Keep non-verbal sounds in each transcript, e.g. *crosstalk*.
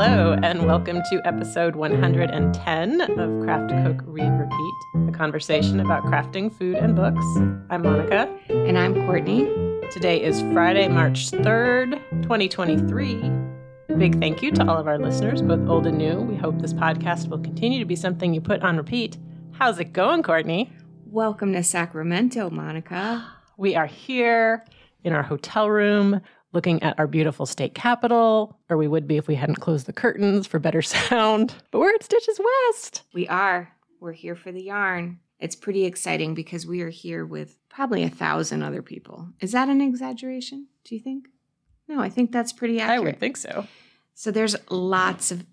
Hello, and welcome to episode 110 of Craft Cook Read Repeat, a conversation about crafting food and books. I'm Monica. And I'm Courtney. Today is Friday, March 3rd, 2023. Big thank you to all of our listeners, both old and new. We hope this podcast will continue to be something you put on repeat. How's it going, Courtney? Welcome to Sacramento, Monica. *gasps* We are here in our hotel room looking at our beautiful state capitol, or we would be if we hadn't closed the curtains for better *laughs* sound. But we're at Stitches West. We are. We're here for the yarn. It's pretty exciting because we are here with probably a thousand other people. Is that an exaggeration? Do you think? No, I think that's pretty accurate. I would think so. So there's lots of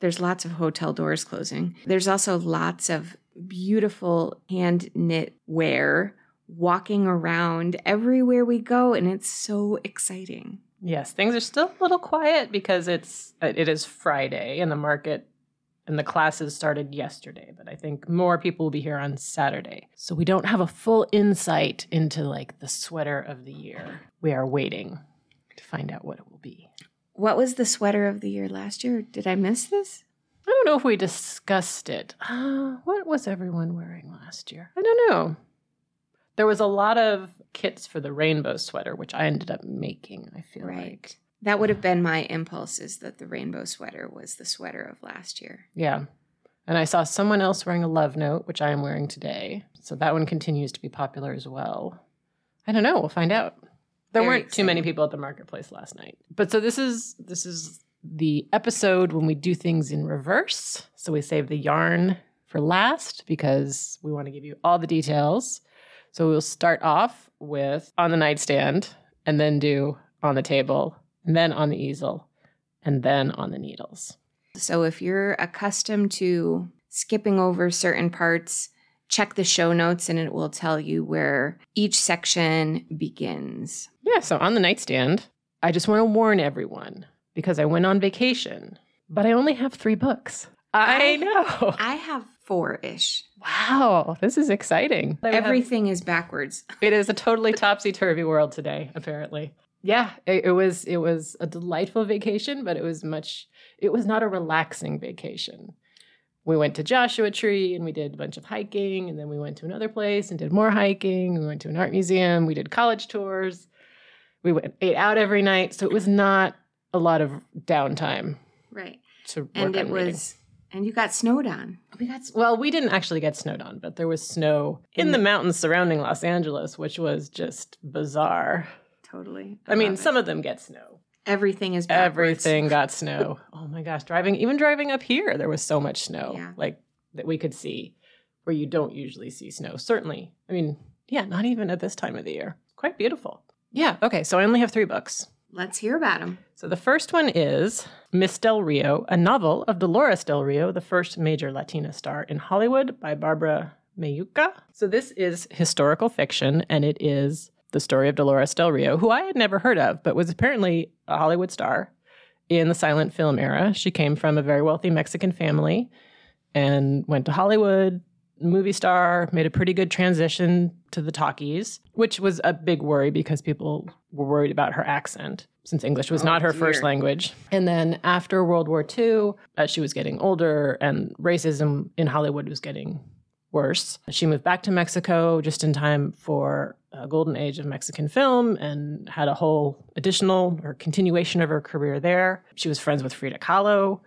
there's lots of hotel doors closing. There's also lots of beautiful hand knit wear walking around everywhere we go and it's so exciting. Yes, things are still a little quiet because it's it is Friday and the market and the classes started yesterday, but I think more people will be here on Saturday. So we don't have a full insight into like the sweater of the year. We are waiting to find out what it will be. What was the sweater of the year last year? Did I miss this? I don't know if we discussed it. Uh, what was everyone wearing last year? I don't know. There was a lot of kits for the rainbow sweater, which I ended up making, I feel Right. like. That would have been my impulse is that the rainbow sweater was the sweater of last year. Yeah. And I saw someone else wearing a love note, which I am wearing today. So that one continues to be popular as well. I don't know. We'll find out. There Very weren't too many people at the marketplace last night. But so this is this is the episode when we do things in reverse. So we save the yarn for last because we want to give you all the details. So we'll start off with on the nightstand and then do on the table and then on the easel and then on the needles. So if you're accustomed to skipping over certain parts, check the show notes and it will tell you where each section begins. Yeah, so on the nightstand, I just want to warn everyone because I went on vacation, but I only have three books. I I- know. *laughs* I have four ish. Wow, this is exciting. Everything is backwards. *laughs* it is a totally topsy turvy world today, apparently. Yeah, it, it was it was a delightful vacation, but it was much. It was not a relaxing vacation. We went to Joshua Tree and we did a bunch of hiking, and then we went to another place and did more hiking. We went to an art museum. We did college tours. We went ate out every night, so it was not a lot of downtime Right. to work And it on reading. was, and you got snowed on. We got well, we didn't actually get snowed on, but there was snow in the mountains surrounding Los Angeles, which was just bizarre. Totally. I mean, love it. some of them get snow. everything is backwards. Everything got snow. *laughs* Oh my gosh, driving even driving up here, there was so much snow, Yeah. like that we could see, where you don't usually see snow. Certainly, I mean, yeah, not even at this time of the year. Quite beautiful. Yeah. Okay, so I only have three books. Let's hear about them. So the first one is Miss Del Rio, a novel of Dolores Del Rio, the first major Latina star in Hollywood by Barbara Mujica. So this is historical fiction and it is the story of Dolores Del Rio, who I had never heard of, but was apparently a Hollywood star in the silent film era. She came from a very wealthy Mexican family and went to Hollywood, movie star, made a pretty good transition to the talkies, which was a big worry because people were worried about her accent since English was Oh, not her dear. first language. And then after World War II, as uh, she was getting older and racism in Hollywood was getting worse, she moved back to Mexico just in time for a golden age of Mexican film and had a whole additional or continuation of her career there. She was friends with Frida Kahlo.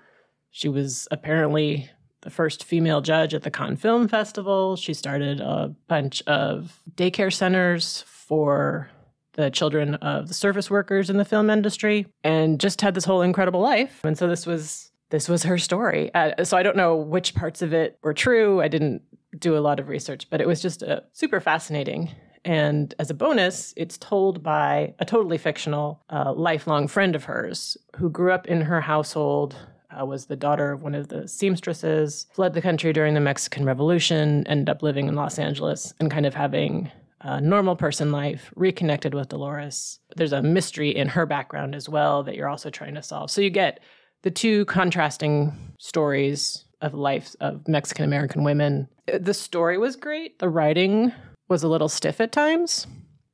She was apparently the first female judge at the Cannes Film Festival. She started a bunch of daycare centers for the children of the service workers in the film industry and just had this whole incredible life. And so this was this was her story. Uh, so I don't know which parts of it were true. I didn't do a lot of research, but it was just uh, super fascinating. And as a bonus, it's told by a totally fictional, uh, lifelong friend of hers who grew up in her household, uh, was the daughter of one of the seamstresses, fled the country during the Mexican Revolution, ended up living in Los Angeles and kind of having a normal person life, reconnected with Dolores. There's a mystery in her background as well that you're also trying to solve. So you get the two contrasting stories of life of Mexican American women. The story was great. The writing was a little stiff at times,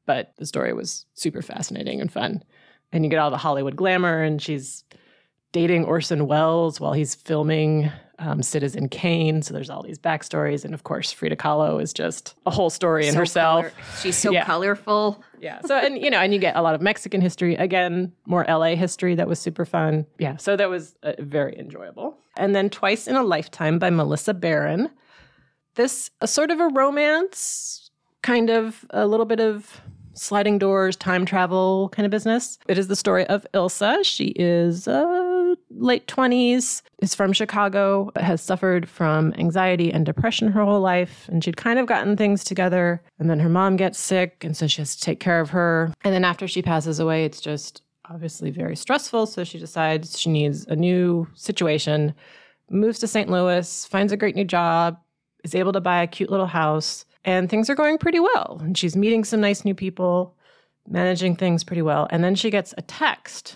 but the story was super fascinating and fun. And you get all the Hollywood glamour, and she's dating Orson Welles while he's filming um, Citizen Kane. So there's all these backstories. And of course, Frida Kahlo is just a whole story in So herself. color- she's so Yeah. colorful. Yeah. So, and you know, and you get a lot of Mexican history. Again, more LA history that was super fun. Yeah. So that was uh, very enjoyable. And then Twice in a Lifetime by Melissa Baron. This a sort of a romance, kind of a little bit of sliding doors, time travel kind of business. It is the story of Ilsa. She is uh, late 20s, is from Chicago, has suffered from anxiety and depression her whole life. And she'd kind of gotten things together. And then her mom gets sick. And so she has to take care of her. And then after she passes away, it's just obviously very stressful. So she decides she needs a new situation, moves to St. Louis, finds a great new job, is able to buy a cute little house, and things are going pretty well. And she's meeting some nice new people, managing things pretty well. And then she gets a text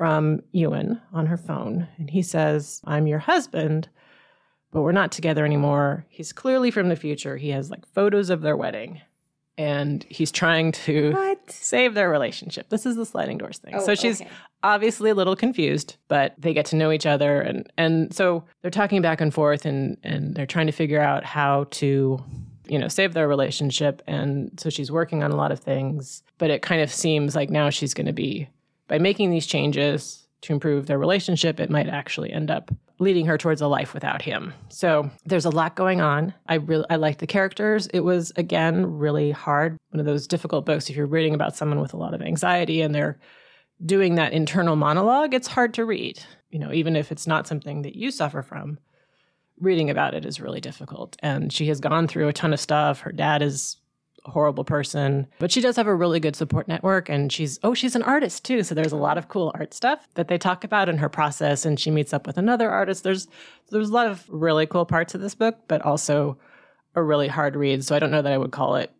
from Ewan on her phone, and he says, I'm your husband, but we're not together anymore. He's clearly from the future. He has like photos of their wedding, and he's trying to What? save their relationship. This is the sliding doors thing. Oh, so she's okay. obviously a little confused, but they get to know each other and and so they're talking back and forth and and they're trying to figure out how to you know save their relationship and so she's working on a lot of things, but it kind of seems like now she's going to be by making these changes to improve their relationship, it might actually end up leading her towards a life without him. So there's a lot going on. I really I liked the characters. It was again really hard. One of those difficult books if you're reading about someone with a lot of anxiety and they're doing that internal monologue, it's hard to read. You know, even if it's not something that you suffer from, reading about it is really difficult. And she has gone through a ton of stuff. Her dad is horrible person, but she does have a really good support network. And she's, oh, she's an artist too. So there's a lot of cool art stuff that they talk about in her process. And she meets up with another artist. There's, there's a lot of really cool parts of this book, but also a really hard read. So I don't know that I would call it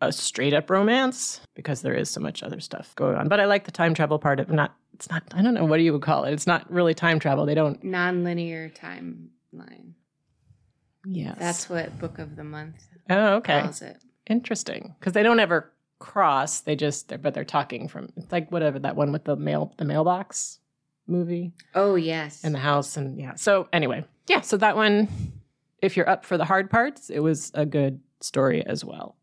a straight up romance because there is so much other stuff going on. But I like the time travel part of not it's not I don't know what do you would call it. It's not really time travel. They don't Non-linear timeline. Yes. That's what Book of the Month Oh, okay. calls it. Interesting. Because they don't ever cross. They just they're but they're talking from it's like whatever that one with the mail the mailbox movie Oh yes. in the house and yeah. So anyway, yeah, so that one if you're up for the hard parts, it was a good story as well.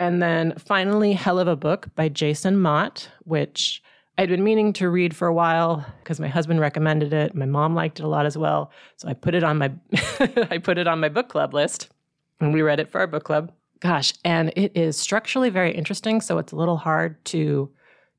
And then finally, Hell of a Book by Jason Mott, which I'd been meaning to read for a while because my husband recommended it. My mom liked it a lot as well. So I put it on my *laughs* I put it on my book club list and we read it for our book club. Gosh, and it is structurally very interesting, so it's a little hard to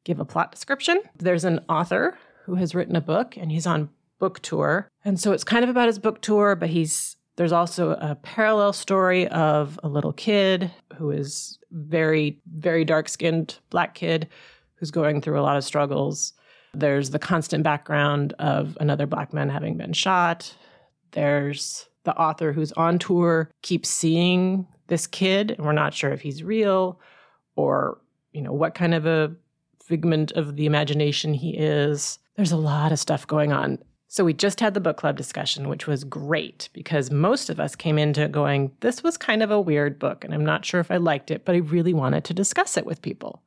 give a plot description. There's an author who has written a book and he's on book tour. And so it's kind of about his book tour, but he's there's also a parallel story of a little kid who is very, very dark skinned black kid who's going through a lot of struggles. There's the constant background of another black man having been shot. There's the author who's on tour keeps seeing this kid, and we're not sure if he's real or, you know, what kind of a figment of the imagination he is. There's a lot of stuff going on. So we just had the book club discussion, which was great because most of us came into it going, this was kind of a weird book, and I'm not sure if I liked it, but I really wanted to discuss it with people.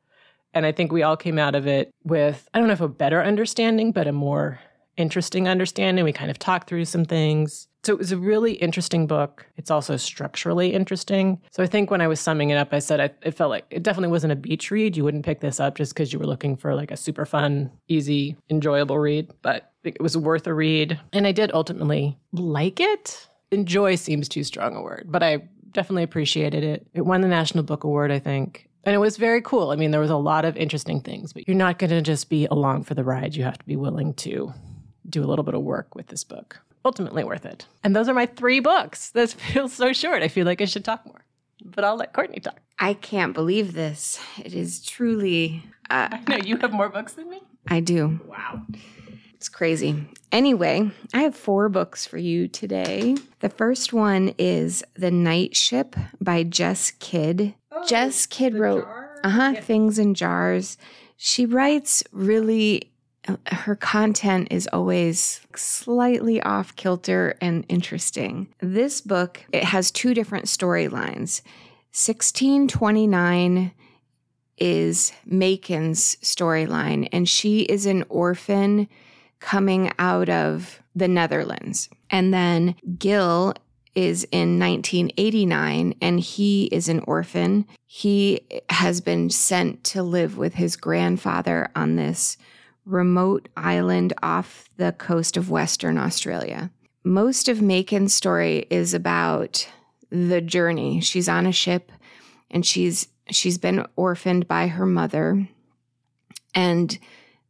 And I think we all came out of it with, I don't know if a better understanding, but a more interesting understanding. We kind of talked through some things. So it was a really interesting book. It's also structurally interesting. So I think when I was summing it up, I said I, it felt like it definitely wasn't a beach read. You wouldn't pick this up just because you were looking for like a super fun, easy, enjoyable read, but it was worth a read. And I did ultimately like it. Enjoy seems too strong a word, but I definitely appreciated it. It won the National Book Award, I think. And it was very cool. I mean, there was a lot of interesting things, but you're not going to just be along for the ride. You have to be willing to do a little bit of work with this book. Ultimately worth it. And those are my three books. *laughs* This feels so short. I feel like I should talk more, but I'll let Courtney talk. I can't believe this. It is truly. Uh, I know you have more books than me. I do. Wow. It's crazy. Anyway, I have four books for you today. The first one is The Night Ship by Jess Kidd. Jess Kidd wrote uh huh things in jars. She writes really. Her content is always slightly off kilter and interesting. This book it has two different storylines. 1629 is Mayken's storyline, and she is an orphan coming out of the Netherlands. And then Gil is in 1989 and he is an orphan. He has been sent to live with his grandfather on this remote island off the coast of Western Australia. Most of Mayken's story is about the journey. She's on a ship and she's she's been orphaned by her mother and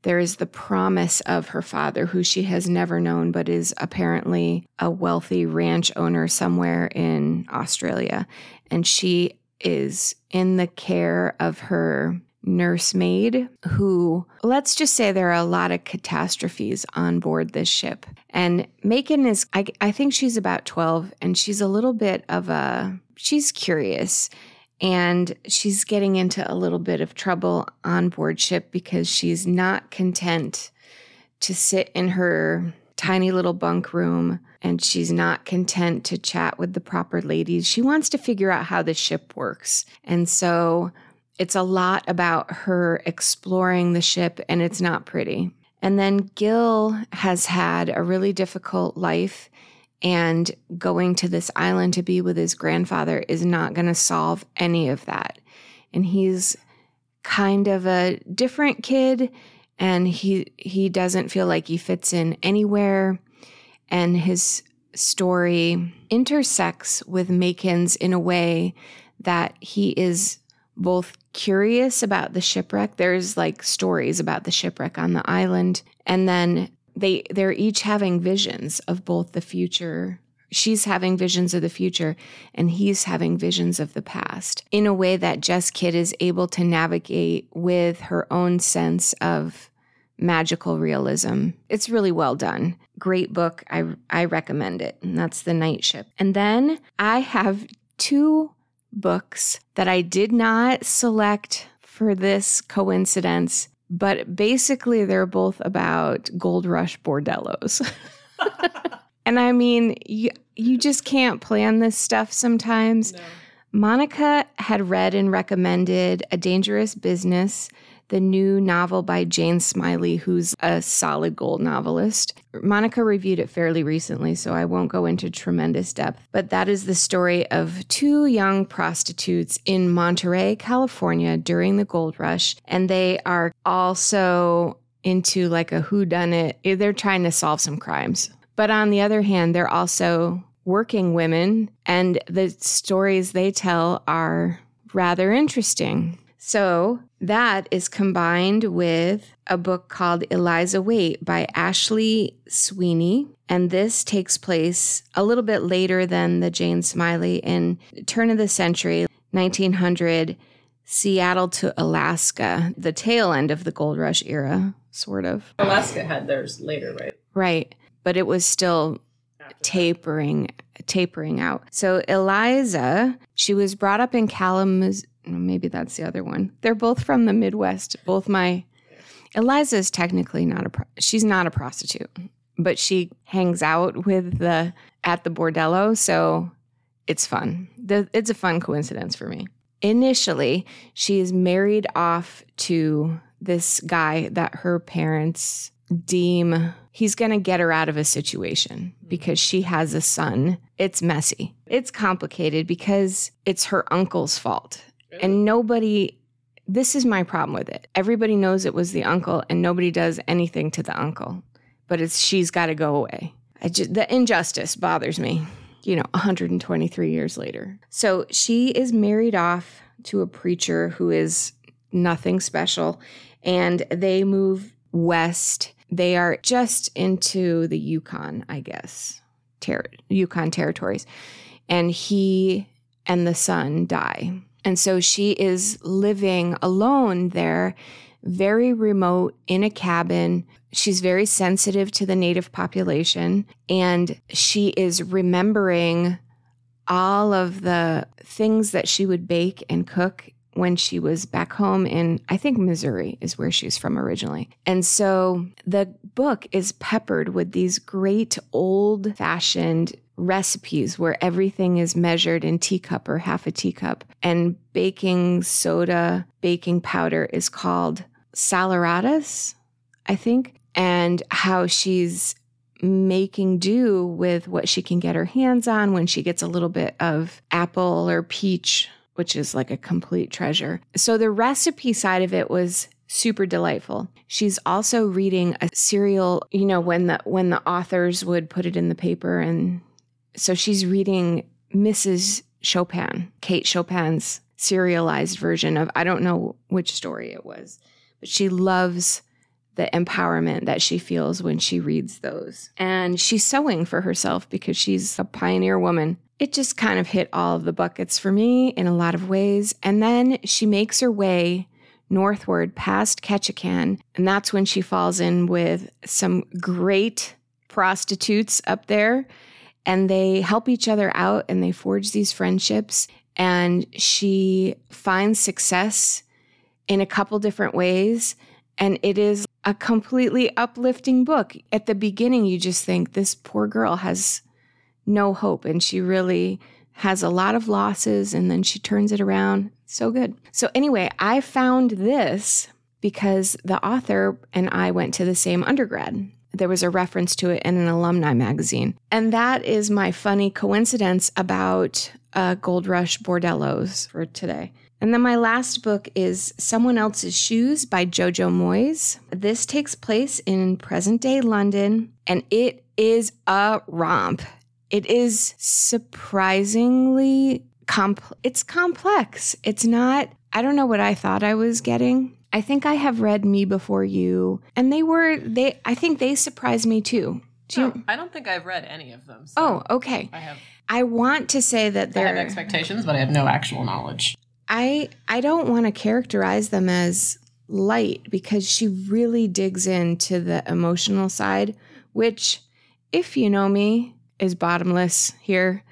there is the promise of her father, who she has never known, but is apparently a wealthy ranch owner somewhere in Australia. And she is in the care of her nursemaid, who, let's just say, there are a lot of catastrophes on board this ship. And Mayken is, I, I think she's about 12, and she's a little bit of a, she's curious and she's getting into a little bit of trouble on board ship because she's not content to sit in her tiny little bunk room and she's not content to chat with the proper ladies. She wants to figure out how the ship works. And so it's a lot about her exploring the ship and it's not pretty. And then Gil has had a really difficult life and going to this island to be with his grandfather is not going to solve any of that. And he's kind of a different kid and he he doesn't feel like he fits in anywhere and his story intersects with Mayken's in a way that he is both curious about the shipwreck. There's like stories about the shipwreck on the island and then they they're each having visions of both the future she's having visions of the future and he's having visions of the past in a way that Jess Kidd is able to navigate with her own sense of magical realism. It's really well done. Great book. I I recommend it. And that's The Night Ship. And then I have two books that I did not select for this coincidence but basically they're both about gold rush bordellos. *laughs* and I mean, you, you just can't plan this stuff sometimes. No. Monica had read and recommended A Dangerous Business the new novel by Jane Smiley, who's a solid gold novelist. Monica reviewed it fairly recently, so I won't go into tremendous depth, but that is the story of two young prostitutes in Monterey, California during the gold rush, and they are also into like a whodunit. They're trying to solve some crimes. But on the other hand, they're also working women, and the stories they tell are rather interesting. So that is combined with a book called Eliza Waite by Ashley Sweeney. And this takes place a little bit later than the Jane Smiley in turn of the century, 1900, Seattle to Alaska, the tail end of the gold rush era, sort of. Alaska had theirs later, right? Right. But it was still tapering tapering out. So Eliza, she was brought up in Kalamazoo maybe that's the other one. They're both from the Midwest. Both my Eliza is technically not a pro- she's not a prostitute, but she hangs out with the at the bordello, so it's fun. The, it's a fun coincidence for me. Initially, she is married off to this guy that her parents deem he's going to get her out of a situation because she has a son. It's messy. It's complicated because it's her uncle's fault. And nobody, this is my problem with it. Everybody knows it was the uncle, and nobody does anything to the uncle. But it's she's got to go away. Just, the injustice bothers me, you know, 123 years later. So she is married off to a preacher who is nothing special, and they move west. They are just into the Yukon, I guess, ter- Yukon territories. And he and the son die. And so she is living alone there, very remote in a cabin. She's very sensitive to the native population and she is remembering all of the things that she would bake and cook when she was back home in, I think Missouri is where she's from originally. And so the book is peppered with these great old fashioned recipes where everything is measured in teacup or half a teacup. And baking soda, baking powder is called saleratus, I think. and how she's making do with what she can get her hands on when she gets a little bit of apple or peach, which is like a complete treasure. So the recipe side of it was super delightful. She's also reading a serial, you know, when the when the authors would put it in the paper and so she's reading Mrs. Chopin, Kate Chopin's serialized version of I don't know which story it was, but she loves the empowerment that she feels when she reads those. And she's sewing for herself because she's a pioneer woman. It just kind of hit all of the buckets for me in a lot of ways. And then she makes her way northward past Ketchikan, and that's when she falls in with some great prostitutes up there. And they help each other out and they forge these friendships. And she finds success in a couple different ways. And it is a completely uplifting book. At the beginning, you just think this poor girl has no hope, and she really has a lot of losses, and then she turns it around. So good. So, anyway, I found this because the author and I went to the same undergrad. There was a reference to it in an alumni magazine. And that is my funny coincidence about uh, Gold Rush Bordellos for today. And then my last book is Someone Else's Shoes by Jojo Moyes. This takes place in present day London and it is a romp. It is surprisingly comp it's complex. It's not I don't know what I thought I was getting. I think I have read Me Before You and they were they I think they surprised me too. Do you, oh, I don't think I've read any of them. So oh, okay. I have I want to say that there I have expectations, but I have no actual knowledge. I I don't want to characterize them as light because she really digs into the emotional side, which if you know me is bottomless here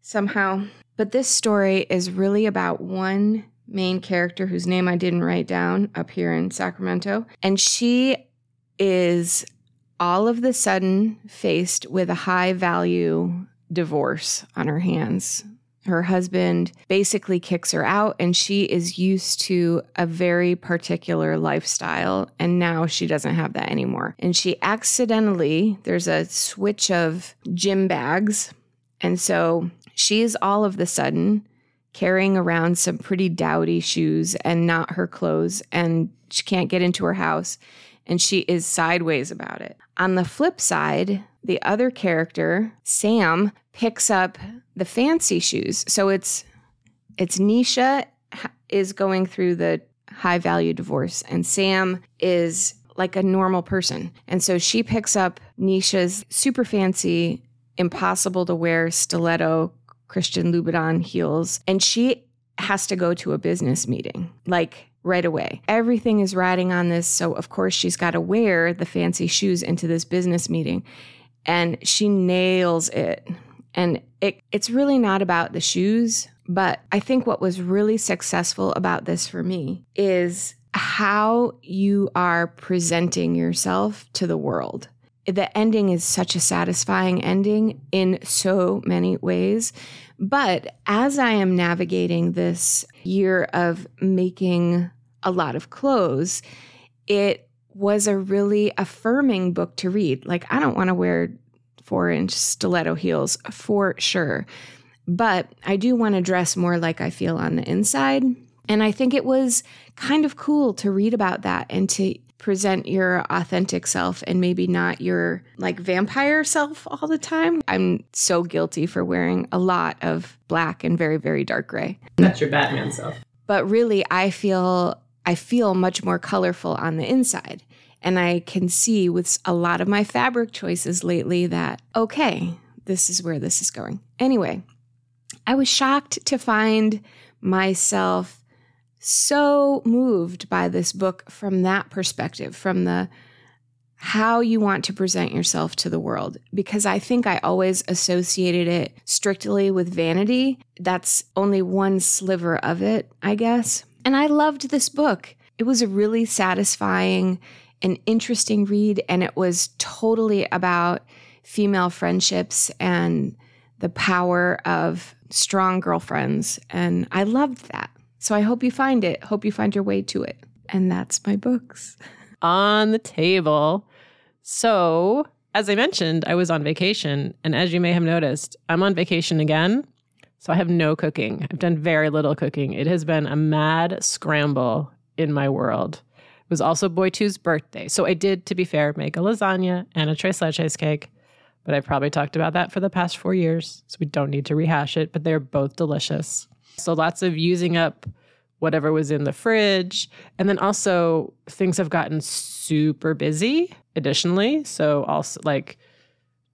somehow. But this story is really about one main character whose name I didn't write down up here in Sacramento, and she is all of the sudden faced with a high value divorce on her hands her husband basically kicks her out, and she is used to a very particular lifestyle. And now she doesn't have that anymore. And she accidentally, there's a switch of gym bags. And so she's all of the sudden carrying around some pretty dowdy shoes and not her clothes. And she can't get into her house. And she is sideways about it. On the flip side, the other character, Sam, picks up the fancy shoes. So it's it's Nisha is going through the high value divorce and Sam is like a normal person. And so she picks up Nisha's super fancy, impossible to wear stiletto Christian Louboutin heels and she has to go to a business meeting like right away. Everything is riding on this. So, of course, she's got to wear the fancy shoes into this business meeting. And she nails it. And it, it's really not about the shoes, but I think what was really successful about this for me is how you are presenting yourself to the world. The ending is such a satisfying ending in so many ways. But as I am navigating this year of making a lot of clothes, it was a really affirming book to read. Like, I don't want to wear four inch stiletto heels for sure. But I do want to dress more like I feel on the inside. And I think it was kind of cool to read about that and to present your authentic self and maybe not your like vampire self all the time. I'm so guilty for wearing a lot of black and very, very dark gray. That's your Batman self. But really, I feel I feel much more colorful on the inside. And I can see with a lot of my fabric choices lately that, okay, this is where this is going. Anyway, I was shocked to find myself so moved by this book from that perspective, from the how you want to present yourself to the world, because I think I always associated it strictly with vanity. That's only one sliver of it, I guess. And I loved this book. It was a really satisfying an interesting read, and it was totally about female friendships and the power of strong girlfriends. And I loved that. So I hope you find it. Hope you find your way to it. And that's my books. *laughs* On the table, So, as I mentioned, I was on vacation. And as you may have noticed, I'm on vacation again. So I have no cooking. I've done very little cooking. It has been a mad scramble in my world. It was also Boy Two's birthday. So I did, to be fair, make a lasagna and a tres leches cake. But I've probably talked about that for the past four years. So we don't need to rehash it, but they're both delicious. So lots of using up whatever was in the fridge. And then also things have gotten super busy additionally. So also like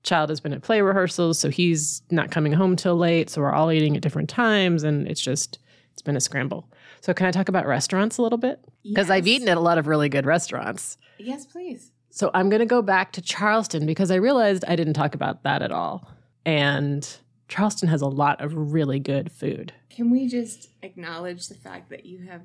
child has been at play rehearsals, so he's not coming home till late. So we're all eating at different times, and it's just it's been a scramble. So can I talk about restaurants a little bit? Because I've eaten at a lot of really good restaurants. Yes, please. So I'm going to go back to Charleston because I realized I didn't talk about that at all. And Charleston has a lot of really good food. Can we just acknowledge the fact that you have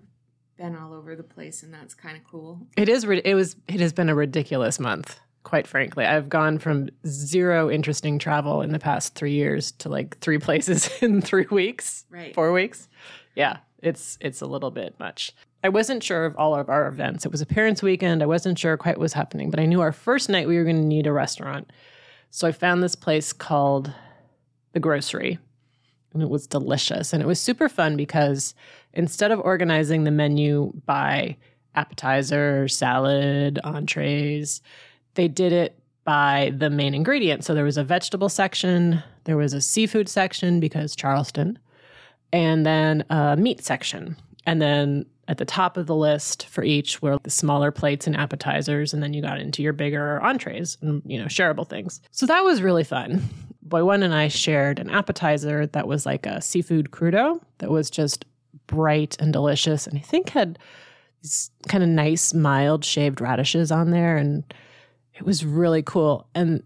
been all over the place and that's kind of cool? It is it was it has been a ridiculous month quite frankly. I've gone from zero interesting travel in the past three years to like three places *laughs* in three weeks, right? Four weeks. Yeah, it's it's a little bit much. I wasn't sure of all of our events. It was a parents' weekend. I wasn't sure quite what was happening, but I knew our first night we were going to need a restaurant. So I found this place called the Grocery, and it was delicious. And it was super fun because instead of organizing the menu by appetizer, salad, entrees, they did it by the main ingredient. So there was a vegetable section, there was a seafood section because Charleston, and then a meat section. And then at the top of the list for each were the smaller plates and appetizers, and then you got into your bigger entrees and you know shareable things. So that was really fun. Boy one and I shared an appetizer that was like a seafood crudo that was just bright and delicious, and I think had these kind of nice mild shaved radishes on there and it was really cool. And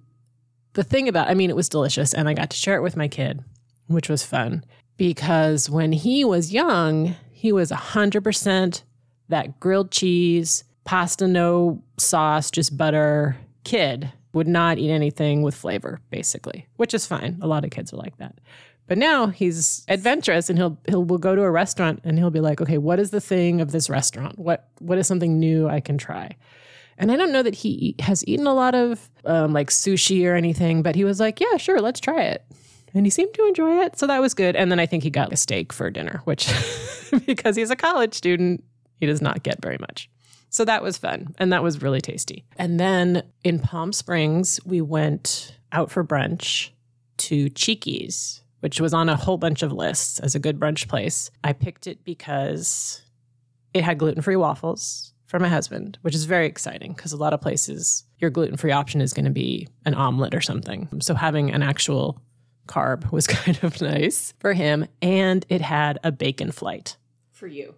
the thing about, I mean, it was delicious, and I got to share it with my kid, which was fun because when he was young, he was 100% that grilled cheese, pasta, no sauce, just butter kid. Would not eat anything with flavor, basically, which is fine. A lot of kids are like that. But now he's adventurous and he'll he'll will go to a restaurant and he'll be like, okay, what is the thing of this restaurant? What what is something new I can try? And I don't know that he has eaten a lot of um, like sushi or anything, but he was like, yeah, sure, let's try it. And he seemed to enjoy it. So that was good. And then I think he got a steak for dinner, which, *laughs* because he's a college student, he does not get very much. So that was fun. And that was really tasty. And then in Palm Springs, we went out for brunch to Cheeky's, which was on a whole bunch of lists as a good brunch place. I picked it because it had gluten free waffles for my husband, which is very exciting because a lot of places your gluten free option is going to be an omelet or something. So having an actual carb was *laughs* kind of nice for him. And it had a bacon flight for you.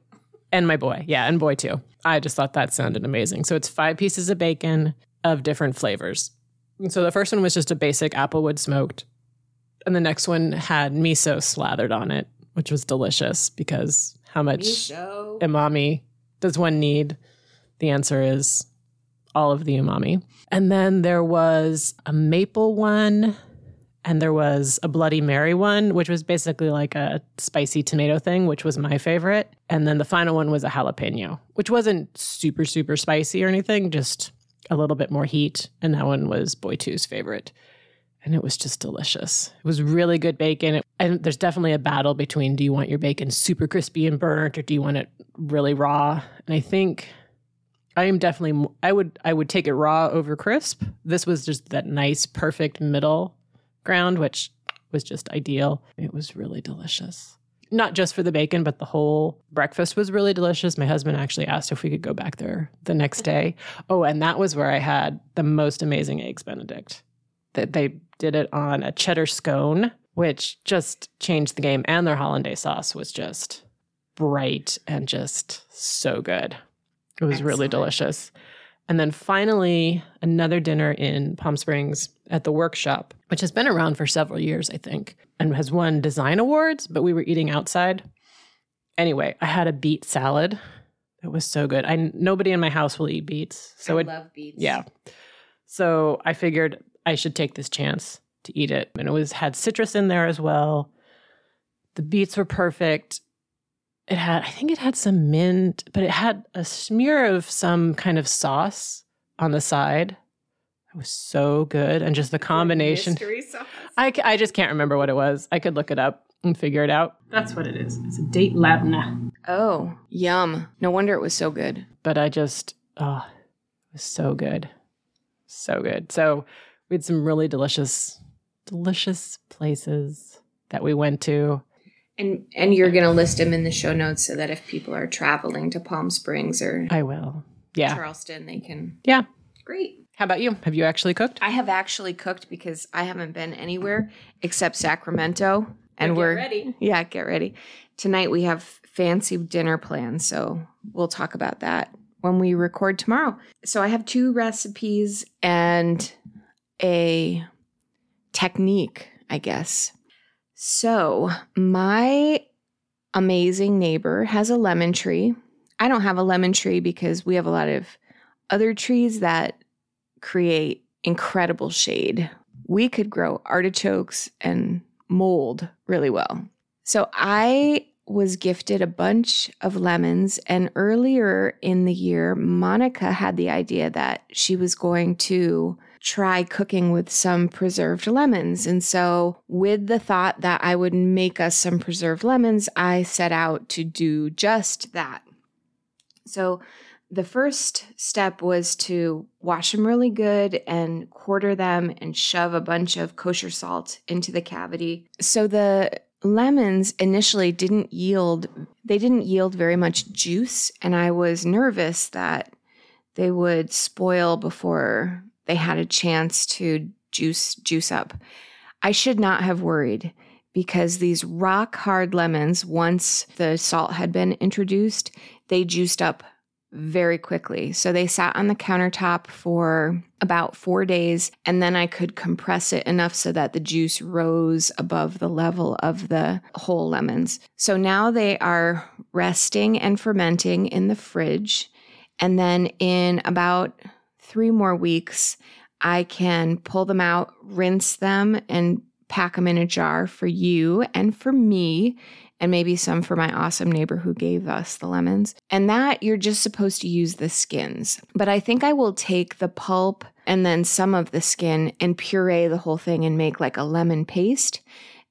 And my boy. Yeah. And boy too. I just thought that sounded amazing. So it's five pieces of bacon of different flavors. And so the first one was just a basic applewood smoked. And the next one had miso slathered on it, which was delicious because how much miso. umami does one need? The answer is all of the umami. And then there was a maple one and there was a Bloody Mary one, which was basically like a spicy tomato thing, which was my favorite. And then the final one was a jalapeno, which wasn't super, super spicy or anything, just a little bit more heat. And that one was Boy Two's favorite. And it was just delicious. It was really good bacon. And there's definitely a battle between do you want your bacon super crispy and burnt or do you want it really raw? And I think I am definitely I would I would take it raw over crisp. This was just that nice perfect middle ground which was just ideal. It was really delicious. Not just for the bacon, but the whole breakfast was really delicious. My husband actually asked if we could go back there the next day. Oh, and that was where I had the most amazing eggs benedict. That they did it on a cheddar scone, which just changed the game and their hollandaise sauce was just bright and just so good. It was Excellent. really delicious. And then finally, another dinner in Palm Springs at the workshop, which has been around for several years, I think, and has won design awards, but we were eating outside. Anyway, I had a beet salad. It was so good. I nobody in my house will eat beets. So I it, love beets. Yeah. So I figured I should take this chance to eat it. And it was had citrus in there as well. The beets were perfect it had, I think it had some mint, but it had a smear of some kind of sauce on the side. It was so good. And just the combination. Mystery sauce. I, I just can't remember what it was. I could look it up and figure it out. That's what it is. It's a date labna. Oh, yum. No wonder it was so good. But I just, oh, it was so good. So good. So we had some really delicious, delicious places that we went to. And and you're gonna list them in the show notes so that if people are traveling to Palm Springs or I will. Yeah. Charleston, they can. Yeah. Great. How about you? Have you actually cooked? I have actually cooked because I haven't been anywhere except Sacramento, and we're ready. yeah, get ready. Tonight we have fancy dinner plans, so we'll talk about that when we record tomorrow. So I have two recipes and a technique, I guess. So, my amazing neighbor has a lemon tree. I don't have a lemon tree because we have a lot of other trees that create incredible shade. We could grow artichokes and mold really well. So I was gifted a bunch of lemons, and earlier in the year, Monica had the idea that she was going to try cooking with some preserved lemons. And so, with the thought that I would make us some preserved lemons, I set out to do just that. So, the first step was to wash them really good and quarter them and shove a bunch of kosher salt into the cavity. So the lemons initially didn't yield they didn't yield very much juice and I was nervous that they would spoil before they had a chance to juice juice up. I should not have worried because these rock hard lemons once the salt had been introduced, they juiced up very quickly. So they sat on the countertop for about four days, and then I could compress it enough so that the juice rose above the level of the whole lemons. So now they are resting and fermenting in the fridge. And then in about three more weeks, I can pull them out, rinse them, and pack them in a jar for you and for me and maybe some for my awesome neighbor who gave us the lemons. And that you're just supposed to use the skins. But I think I will take the pulp and then some of the skin and puree the whole thing and make like a lemon paste.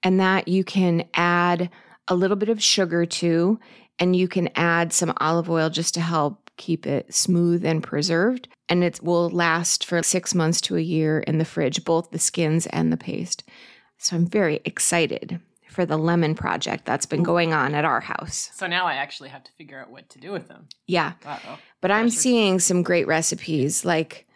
And that you can add a little bit of sugar to, and you can add some olive oil just to help keep it smooth and preserved. And it will last for six months to a year in the fridge, both the skins and the paste. So I'm very excited for the lemon project that's been going on at our house. So now I actually have to figure out what to do with them. Yeah. Uh-oh. But I'm Pressure. seeing some great recipes like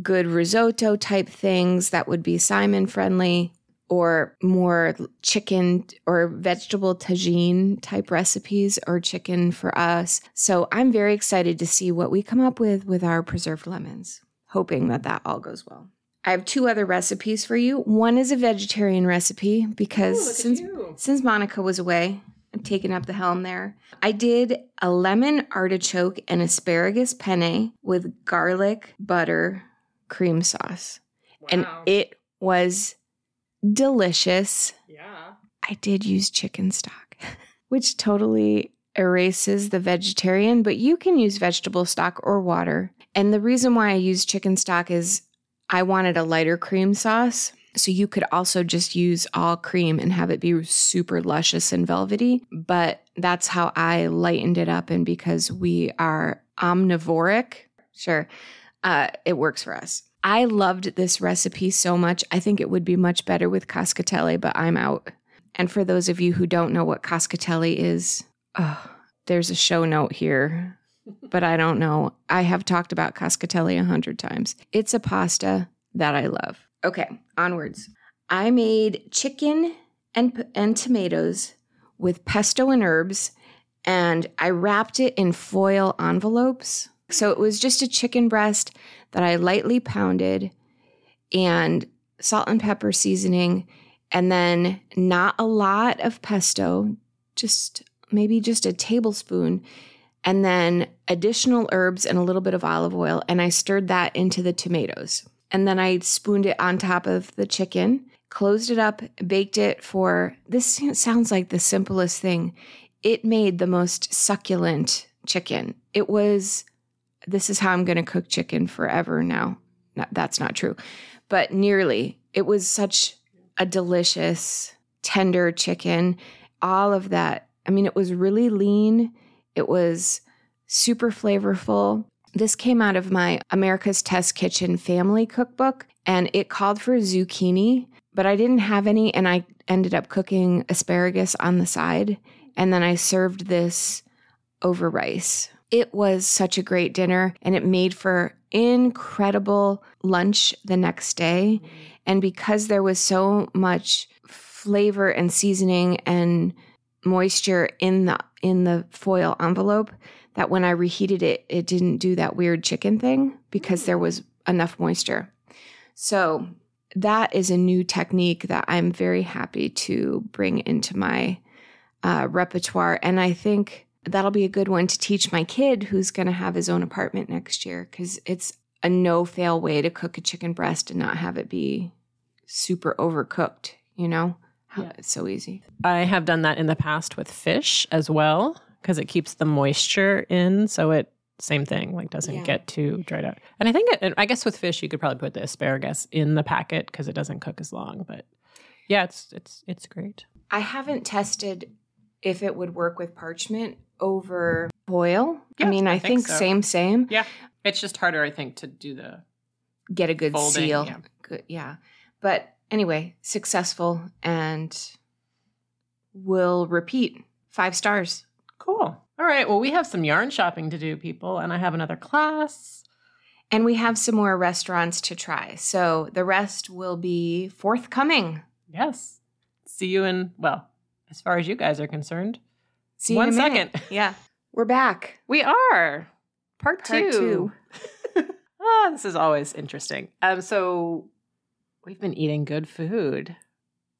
good risotto type things that would be Simon friendly or more chicken or vegetable tagine type recipes or chicken for us. So I'm very excited to see what we come up with with our preserved lemons, hoping that that all goes well. I have two other recipes for you. One is a vegetarian recipe because since since Monica was away, I'm taking up the helm there. I did a lemon artichoke and asparagus penne with garlic butter cream sauce. And it was delicious. yeah. I did use chicken stock, *laughs* which totally erases the vegetarian, but you can use vegetable stock or water. And the reason why I use chicken stock is I wanted a lighter cream sauce. So you could also just use all cream and have it be super luscious and velvety. But that's how I lightened it up. And because we are omnivoric, sure, uh, it works for us. I loved this recipe so much. I think it would be much better with cascatelli, but I'm out. And for those of you who don't know what cascatelli is, oh, there's a show note here, but I don't know. I have talked about cascatelli a hundred times. It's a pasta that I love. Okay, onwards. I made chicken and and tomatoes with pesto and herbs, and I wrapped it in foil envelopes. So it was just a chicken breast that I lightly pounded and salt and pepper seasoning, and then not a lot of pesto, just maybe just a tablespoon, and then additional herbs and a little bit of olive oil. And I stirred that into the tomatoes. And then I spooned it on top of the chicken, closed it up, baked it for this sounds like the simplest thing. It made the most succulent chicken. It was, this is how I'm going to cook chicken forever now. no, that's not true, but nearly. It was such a delicious, tender chicken. All of that. I mean, it was really lean. It was super flavorful. This came out of my America's Test Kitchen family cookbook, and it called for zucchini, but I didn't have any, and I ended up cooking asparagus on the side. And then I served this over rice. It was such a great dinner, and it made for incredible lunch the next day. And because there was so much flavor and seasoning and moisture in the in the foil envelope that when I reheated it, it didn't do that weird chicken thing because there was enough moisture. So that is a new technique that I'm very happy to bring into my uh, repertoire. And I think that'll be a good one to teach my kid who's going to have his own apartment next year because it's a no fail way to cook a chicken breast and not have it be super overcooked, you know? Yeah. It's so easy. I have done that in the past with fish as well because it keeps the moisture in. So it, same thing, like doesn't yeah. get too dried out. And I think, it, I guess with fish, you could probably put the asparagus in the packet because it doesn't cook as long. But yeah, it's, it's, it's great. I haven't tested if it would work with parchment over foil. I mean, I, I think, think so. same, same. Yeah. It's just harder, I think, to do the get a good folding, seal. Yeah. Good, yeah. But anyway, successful and will repeat. Five stars. Cool. All right. Well, we have some yarn shopping to do, people, and I have another class. And we have some more restaurants to try. So the rest will be forthcoming. Yes. See you in, well, as far as you guys are concerned. See One second. *laughs* Yeah. We're back. We are. Part, Part two. two. *laughs* *laughs* ah, this is always interesting. Um, so we've been eating good food.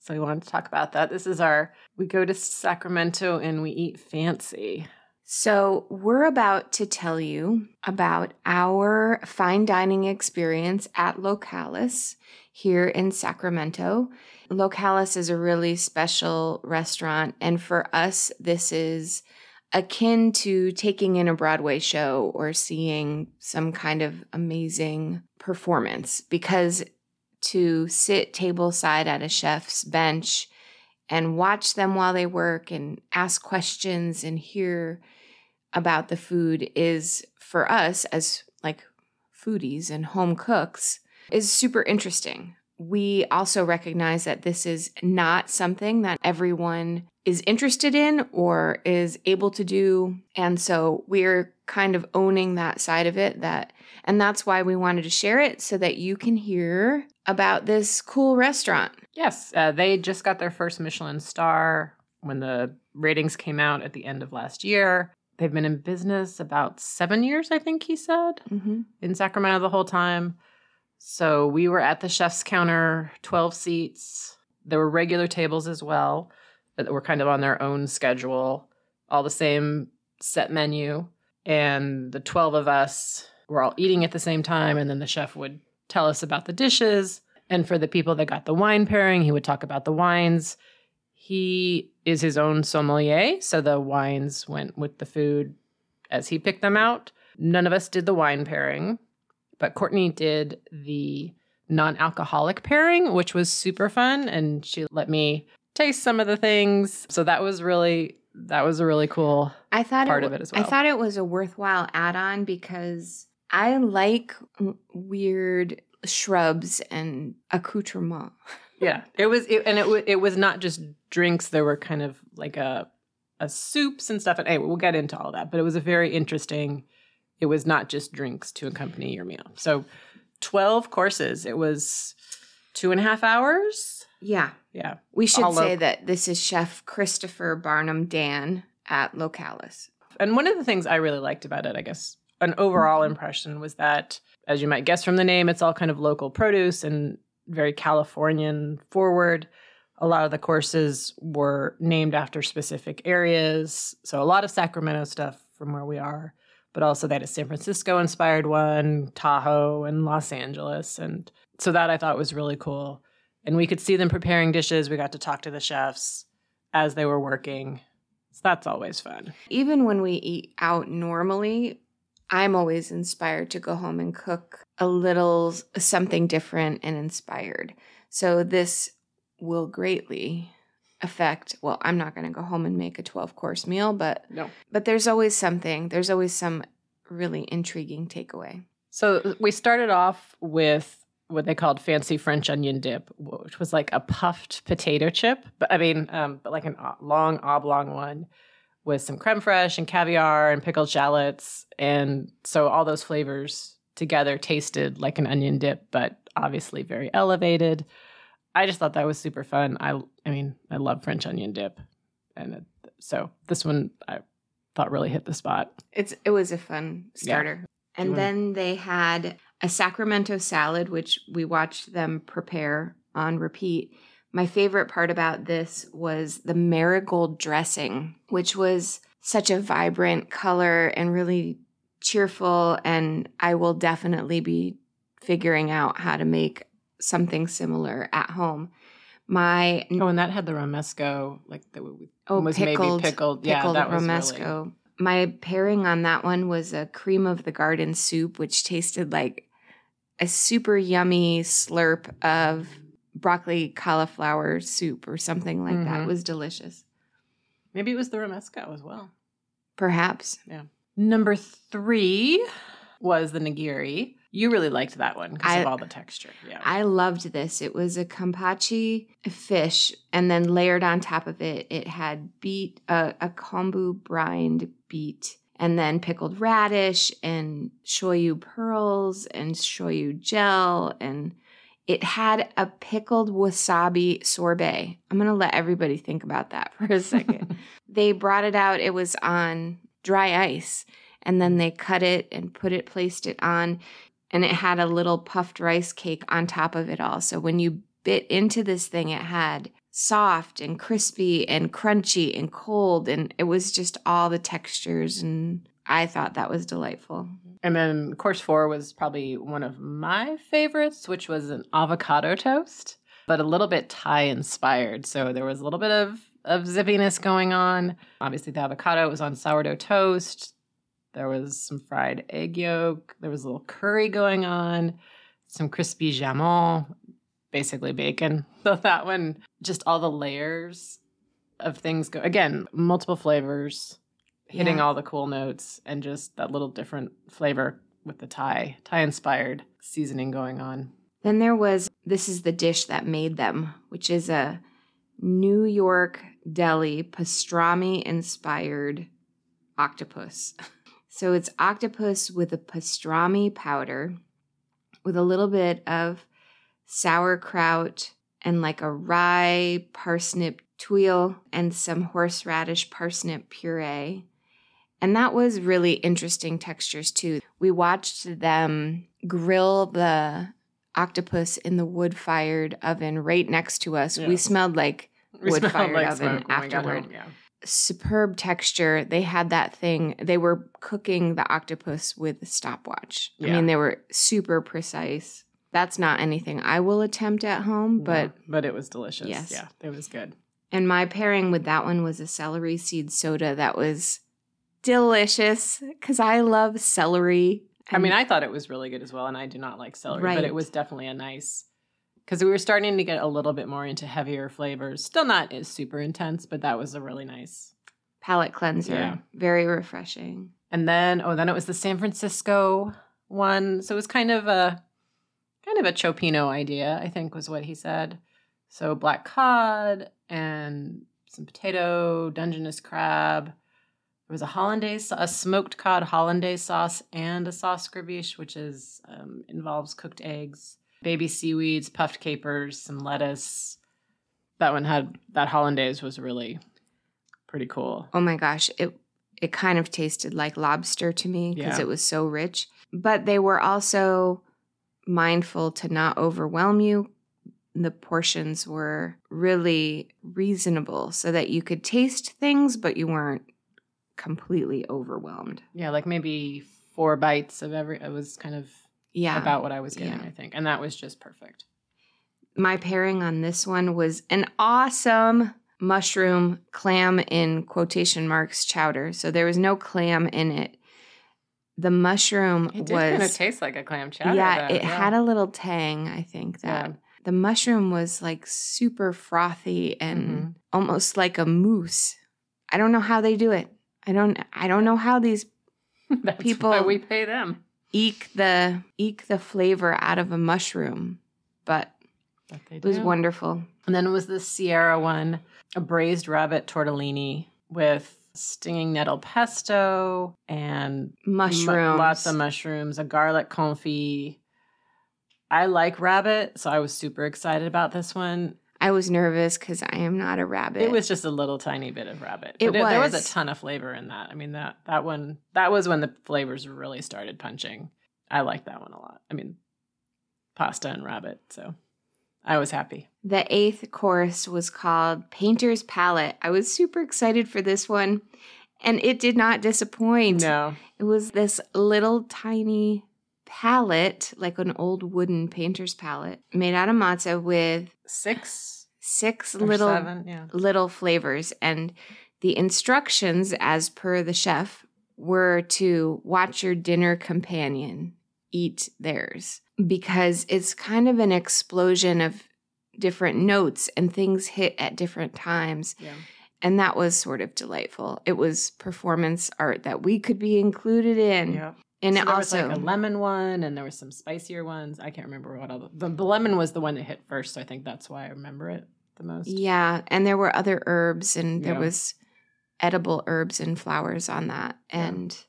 So we wanted to talk about that. This is our, we go to Sacramento and we eat fancy. So, we're about to tell you about our fine dining experience at Localis here in Sacramento. Localis is a really special restaurant, and for us, this is akin to taking in a Broadway show or seeing some kind of amazing performance because to sit table side at a chef's bench and watch them while they work and ask questions and hear about the food is for us as like foodies and home cooks is super interesting. We also recognize that this is not something that everyone is interested in or is able to do. And so we're kind of owning that side of it that and that's why we wanted to share it so that you can hear about this cool restaurant. Yes, uh, they just got their first Michelin star when the ratings came out at the end of last year. They've been in business about seven years, I think he said, mm-hmm. in Sacramento the whole time. So we were at the chef's counter, 12 seats. There were regular tables as well that were kind of on their own schedule, all the same set menu. And the 12 of us were all eating at the same time. And then the chef would tell us about the dishes. And for the people that got the wine pairing, he would talk about the wines. He is his own sommelier, so the wines went with the food as he picked them out. None of us did the wine pairing, but Courtney did the non alcoholic pairing, which was super fun. And she let me taste some of the things. So that was really that was a really cool I thought part it, of it as well. I thought it was a worthwhile add on because I like weird shrubs and accoutrement. *laughs* yeah, it was, it, and it it was not just drinks. There were kind of like a, a soups and stuff. And anyway, we'll get into all that. But it was a very interesting. It was not just drinks to accompany your meal. So, twelve courses. It was two and a half hours. Yeah, yeah. We should say lo- that this is Chef Christopher Barnum-Dann at Localis. And one of the things I really liked about it, I guess, an overall mm-hmm. impression was that, as you might guess from the name, it's all kind of local produce and very Californian forward. A lot of the courses were named after specific areas. So a lot of Sacramento stuff from where we are, but also had a San Francisco inspired one, Tahoe, and Los Angeles. And so that I thought was really cool. And we could see them preparing dishes. We got to talk to the chefs as they were working. So that's always fun. Even when we eat out normally, I'm always inspired to go home and cook a little something different and inspired. So this will greatly affect well i'm not going to go home and make a 12 course meal but No. but there's always something there's always some really intriguing takeaway So we started off with what they called fancy French onion dip, which was like a puffed potato chip, but I mean, um, but like a long oblong one with some creme fraiche and caviar and pickled shallots, and so all those flavors together tasted like an onion dip, but obviously very elevated. I just thought that was super fun. I, I mean, I love French onion dip, and it, so this one I thought really hit the spot. it's it was a fun Yeah. starter and wanna- then they had a sacramento salad which we watched them prepare on repeat my favorite part about this was the marigold dressing which was such a vibrant color and really cheerful and i will definitely be figuring out how to make something similar at home my Oh, and that had the romesco, like that Oh, was pickled, maybe pickled. Yeah, pickled that was romesco. really. My pairing on that one was a cream of the garden soup, which tasted like a super yummy slurp of broccoli cauliflower soup or something like that. Mhm. It was delicious. Maybe it was the romesco as well. Perhaps. Yeah. Number three was the nigiri. You really liked that one because of all the texture. Yeah. I loved this. It was a kampachi fish, and then layered on top of it, it had beet, uh, a kombu brined beet, and then pickled radish and shoyu pearls and shoyu gel. And it had a pickled wasabi sorbet. I'm going to let everybody think about that *laughs* for a second. *laughs* they brought it out, it was on dry ice, and then they cut it and put it, placed it on and it had a little puffed rice cake on top of it all. So when you bit into this thing, it had soft and crispy and crunchy and cold, and it was just all the textures. And I thought that was delightful. And then course four was probably one of my favorites, which was an avocado toast, but a little bit Thai inspired. So there was a little bit of of zippiness going on. Obviously, the avocado was on sourdough toast. There was some fried egg yolk. There was a little curry going on, some crispy jamon, basically bacon. *laughs* So that one, just all the layers of things go again, multiple flavors, hitting Yeah. all the cool notes, and just that little different flavor with the Thai, Thai inspired seasoning going on. Then there was this is the dish that made them, which is a New York deli pastrami inspired octopus. *laughs* So it's octopus with a pastrami powder with a little bit of sauerkraut and like a rye parsnip tuile and some horseradish parsnip puree. And that was really interesting textures too. We watched them grill the octopus in the wood fired oven right next to us. We smelled like *laughs* We Wood smelled fired oven we got afterward. home, Yeah. superb texture. They had that thing. They were cooking the octopus with a stopwatch. I mean, they were super precise. That's not anything I will attempt at home, but No, but it was delicious. Yes. Yeah, it was good. and my pairing with that one was a celery seed soda that was delicious because I love celery. I mean, I thought it was really good as well, and I do not like celery, but it was definitely a nice because we were starting to get a little bit more into heavier flavors. Still not as super intense, but that was a really nice. palate cleanser, Yeah. very refreshing. And then, oh, then it was the San Francisco one, so it was kind of a kind of a cioppino idea, I think, was what he said. So black cod and some potato, Dungeness crab. There was a hollandaise, a smoked cod hollandaise sauce, and a sauce gribiche, which is um, involves cooked eggs, baby seaweeds, puffed capers, some lettuce. That one had that hollandaise was really pretty cool. Oh my gosh, it it kind of tasted like lobster to me because Yeah. it was so rich. But they were also mindful to not overwhelm you. The portions were really reasonable so that you could taste things, but you weren't completely overwhelmed. Yeah, like maybe four bites of every. It was kind of Yeah. about what I was getting, Yeah. I think, and that was just perfect. My pairing on this one was an awesome mushroom clam in quotation marks chowder. So there was no clam in it. the mushroom It was kind of taste like a clam chowder. yeah, though, it had a little tang. I think that Yeah. the mushroom was like super frothy and Mhm. almost like a mousse. I don't know how they do it. I don't. I don't know how these *laughs* That's people- why we pay them. eke the eke the flavor out of a mushroom, but But they it was wonderful. And then it was the Sierra one, a braised rabbit tortellini with stinging nettle pesto and mu- Mushrooms, lots of mushrooms, a garlic confit. I like rabbit, so I was super excited about this one. I was nervous because I am not a rabbit. It was just a little tiny bit of rabbit. It But There was was. a ton of flavor in that. I mean that that one that was when the flavors really started punching. I liked that one a lot. I mean, pasta and rabbit, so I was happy. The eighth course was called Painter's Palette. I was super excited for this one, and it did not disappoint. No, It was this little tiny palette, like an old wooden painter's palette, made out of matzah with six six little seven, yeah. little flavors. And the instructions, as per the chef, were to watch your dinner companion eat theirs because it's kind of an explosion of different notes and things hit at different times. Yeah. And that was sort of delightful. It was performance art that we could be included in. Yeah. And So it there also, was like a lemon one, and there was some spicier ones. I can't remember what all the, the lemon was the one that hit first. So I think that's why I remember it the most. yeah. And there were other herbs, and there Yeah. was edible herbs and flowers on that. Yeah. And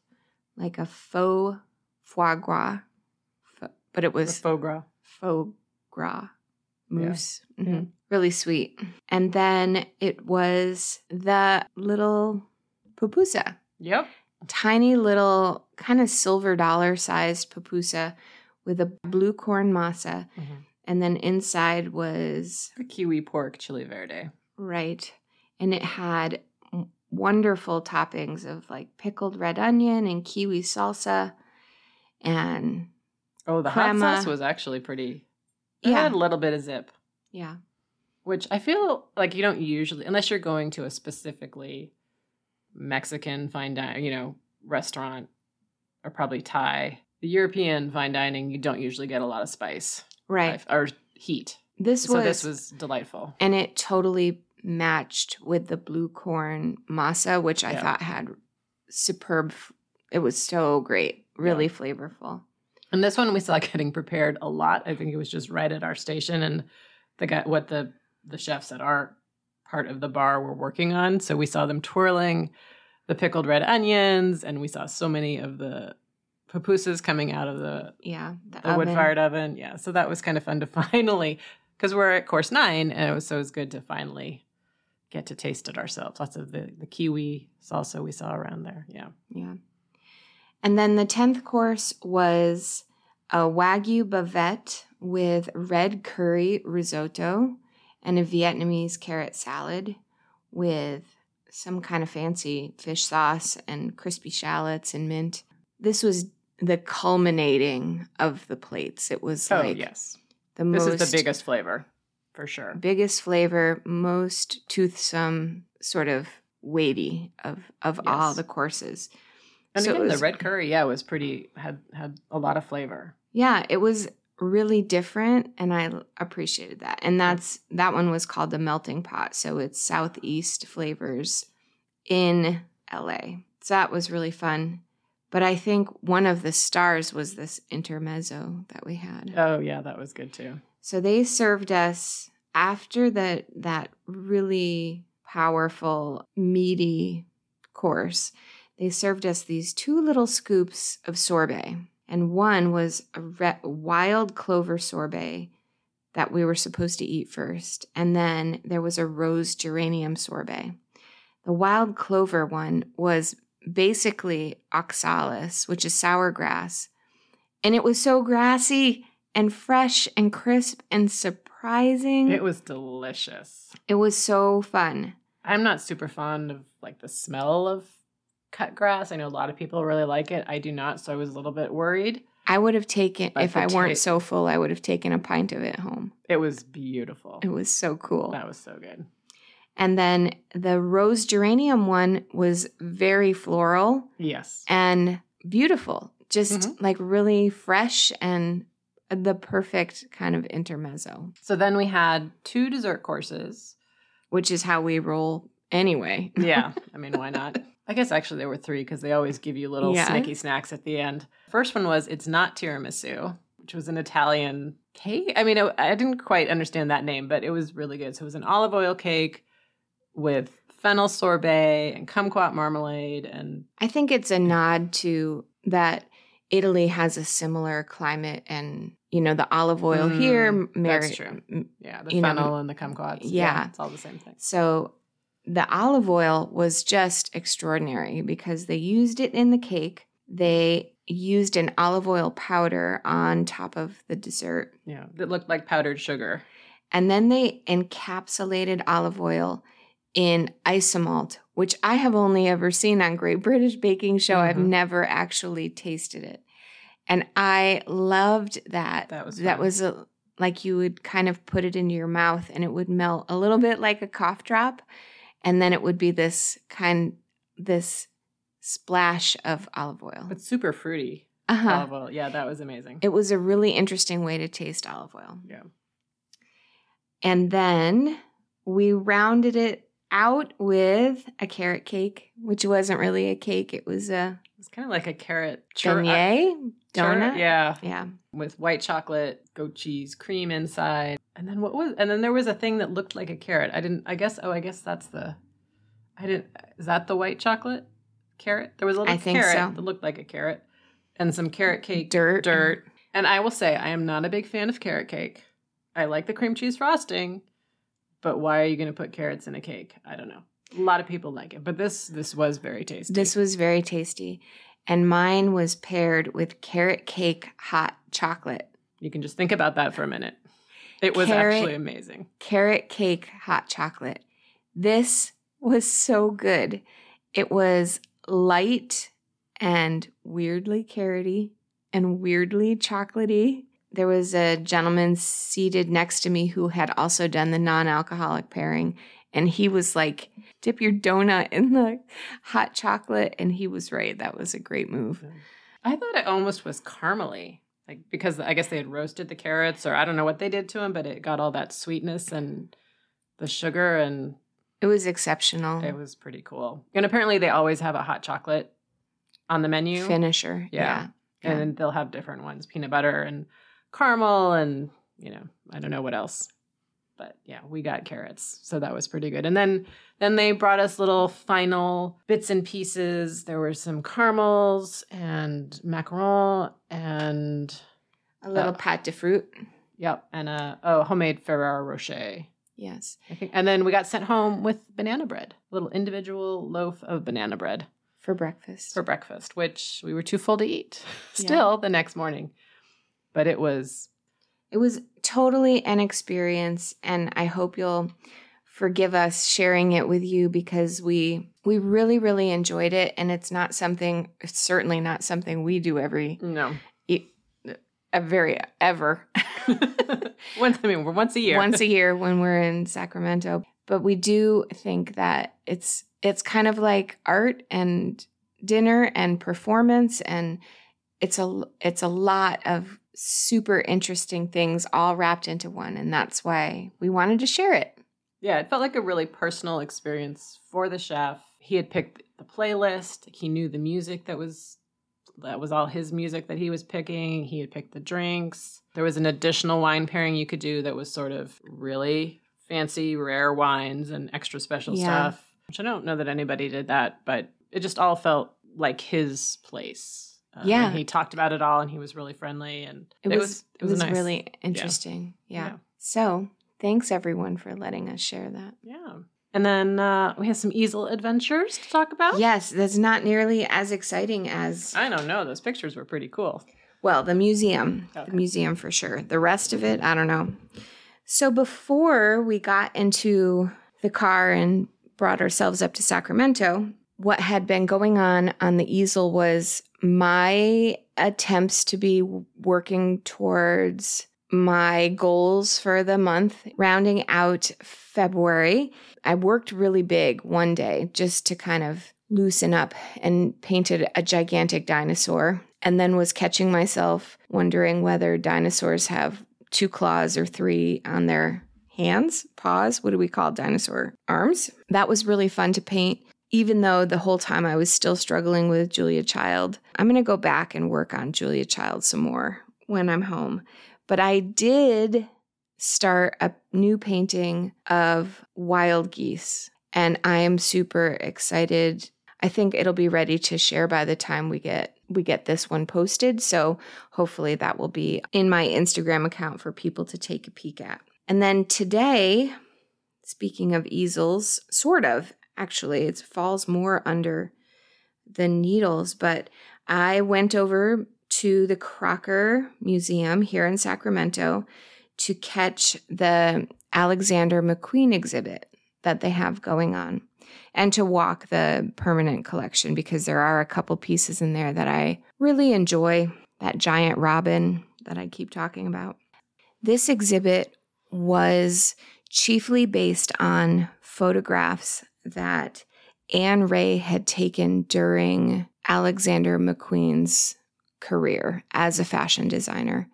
like a faux foie gras, but it The was faux gras. faux gras mousse. Mhm. Yeah. Really sweet. And then it was the little pupusa, Yep. Tiny little kind of silver dollar sized pupusa with a blue corn masa. Mm-hmm. And then inside was The kiwi pork chili verde. right. And it had wonderful toppings of like pickled red onion and kiwi salsa. And Oh, the hot sauce was actually pretty. It yeah, had a little bit of zip, yeah. which I feel like you don't usually, unless you're going to a specifically Mexican fine dining, you know, restaurant, or probably Thai. The European fine dining, you don't usually get a lot of spice Right. or heat. This so was this was delightful. and it totally matched with the blue corn masa, which I Yeah. thought had superb. It was so great, really flavorful. And this one we saw *laughs* getting prepared a lot. I think it was just right at our station and the guy what the the chefs at our part of the bar were working on. So we saw them twirling the pickled red onions and we saw so many of the pupusas coming out of the, Yeah, the, the wood fired oven. Yeah. So that was kind of fun to *laughs* finally because we're at course nine and it was so it was good to finally get to taste it ourselves. Lots of the, the kiwi salsa we saw around there. Yeah. Yeah, and then the tenth course was a wagyu bavette with red curry risotto and a Vietnamese carrot salad with some kind of fancy fish sauce and crispy shallots and mint. This was the culminating of the plates. It was Oh like yes. the This most is the biggest flavor for sure. biggest flavor, most toothsome, sort of weighty of of all the courses. And So again, was- the red curry, yeah, was pretty had had a lot of flavor. Yeah, it was really different and I appreciated that. And that's that one was called the melting pot. So it's southeast flavors in LA. So that was really fun. But I think one of the stars was this intermezzo that we had. Oh yeah, that was good too. So they served us after that that really powerful meaty course. They served us these two little scoops of sorbet, and one was a re- wild clover sorbet that we were supposed to eat first, and then there was a rose geranium sorbet. The wild clover one was basically oxalis, which is sour grass, and it was so grassy and fresh and crisp and surprising. It was delicious. It was so fun. I'm not super fond of like the smell of cut grass. I know a lot of people really like it. I do not, so I was a little bit worried. I would have taken, But if I weren't ta- so full, I would have taken a pint of it home. It was beautiful. It was so cool. That was so good. And then the rose geranium one was very floral Yes. and beautiful. just Mhm. like really fresh and the perfect kind of intermezzo, So then we had two dessert courses. which is how we roll anyway. Yeah, *laughs* I mean, why not? I guess actually there were three because they always give you little Yeah. snacks at the end. First one was it's not tiramisu, which was an Italian cake. I mean, it, I didn't quite understand that name, but it was really good. So it was an olive oil cake with fennel sorbet and kumquat marmalade and I think it's a nod to that Italy has a similar climate and you know the olive oil Mm, here that's true. yeah, the You know, fennel and the kumquats. yeah. it's all the same thing. So the olive oil was just extraordinary because they used it in the cake. They used an olive oil powder on top of the dessert. Yeah, it looked like powdered sugar. And then they encapsulated olive oil in isomalt, which I have only ever seen on Great British Baking Show. I've Mhm. never actually tasted it. And I loved that. That was that was a, like you would kind of put it into your mouth and it would melt a little bit like a cough drop and then it would be this kind this splash of olive oil. But super fruity Uh-huh. olive oil. Yeah, that was amazing. It was a really interesting way to taste olive oil. yeah. And then we rounded it out with a carrot cake, which wasn't really a cake. It was a It's kind of like a carrot chur- beignet chur- donut. Yeah, Yeah. with white chocolate, goat cheese, cream inside. And then what was and then there was a thing that looked like a carrot. I didn't I guess oh I guess that's the I didn't is that the white chocolate carrot? There was a little carrot so. that looked like a carrot and some carrot cake Dirt. dirt. And I will say I am not a big fan of carrot cake. I like the cream cheese frosting, but why are you going to put carrots in a cake? I don't know. A lot of people like it, but this this was very tasty. This was very tasty. And mine was paired with carrot cake hot chocolate. You can just think about that for a minute. It was Carrot- actually amazing. Carrot cake hot chocolate. This was so good. It was light and weirdly carroty and weirdly chocolatey. There was a gentleman seated next to me who had also done the non alcoholic pairing. And he was like, dip your donut in the hot chocolate. And he was right. That was a great move. I thought it almost was caramely, like because I guess they had roasted the carrots, or I don't know what they did to them, but it got all that sweetness and the sugar, and It was exceptional. it was pretty cool. And apparently, they always have a hot chocolate on the menu, Finisher. Yeah. Yeah. and then they'll have different ones: peanut butter and caramel, and you know, I don't know what else. But yeah, we got carrots, so that was pretty good. And then then they brought us little final bits and pieces. There were some caramels and macaron and A little Uh, pâte de fruit. Yep, and a oh homemade Ferrero Rocher. Yes. Think, and then we got sent home with banana bread, a little individual loaf of banana bread For breakfast. for breakfast, which we were too full to eat. *laughs* Yeah. Still the next morning, but it was It was totally an experience and I hope you'll forgive us sharing it with you because we we really really enjoyed it and it's not something it's certainly not something we do every no. a uh, very ever *laughs* once I mean once a year. once a year when we're in Sacramento but we do think that it's it's kind of like art and dinner and performance and it's a it's a lot of super interesting things all wrapped into one and that's why we wanted to share it yeah, it felt like a really personal experience for the chef. He had picked the playlist. He knew the music that was that was all his music that he was picking. He had picked the drinks. There was an additional wine pairing you could do that was sort of really fancy, rare wines and extra special Yeah. stuff. Which I don't know that anybody did that, but it just all felt like his place. And Yeah. he talked about it all, and he was really friendly, and it, was, it was, nice. really interesting yeah. Yeah. so thanks everyone for letting us share that yeah. And then uh, we have some easel adventures to talk about. yes that's not nearly as exciting as I don't know. Those pictures were pretty cool. Well, the museum, Okay. the museum for sure. The rest of it, I don't know. So before we got into the car and brought ourselves up to Sacramento, what had been going on on the easel was my attempts to be working towards my goals for the month, rounding out February. I worked really big one day just to kind of loosen up and painted a gigantic dinosaur and then was catching myself wondering whether dinosaurs have two claws or three on their hands, paws. What do we call dinosaur arms? That was really fun to paint. Even though the whole time I was still struggling with Julia Child, I'm going to go back and work on Julia Child some more when I'm home. But I did start a new painting of wild geese, and I am super excited. I think it'll be ready to share by the time we get we get this one posted. So hopefully that will be in my Instagram account for people to take a peek at. And then today, speaking of easels, sort of actually, it falls more under the needles, but I went over to the Crocker Museum here in Sacramento to catch the Alexander McQueen exhibit that they have going on and to walk the permanent collection because there are a couple pieces in there that I really enjoy. That giant robin that I keep talking about. This exhibit was chiefly based on photographs that Ann Ray had taken during Alexander McQueen's career as a fashion designer.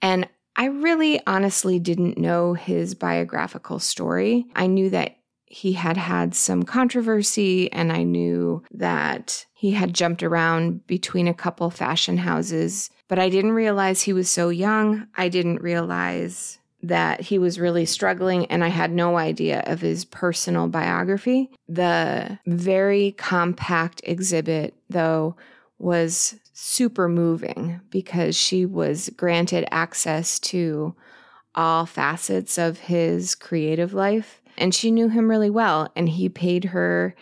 And I really honestly didn't know his biographical story. I knew that he had had some controversy, and I knew that he had jumped around between a couple fashion houses, but I didn't realize he was so young. I didn't realize that he was really struggling, and I had no idea of his personal biography. The very compact exhibit, though, was super moving because she was granted access to all facets of his creative life and she knew him really well and he paid her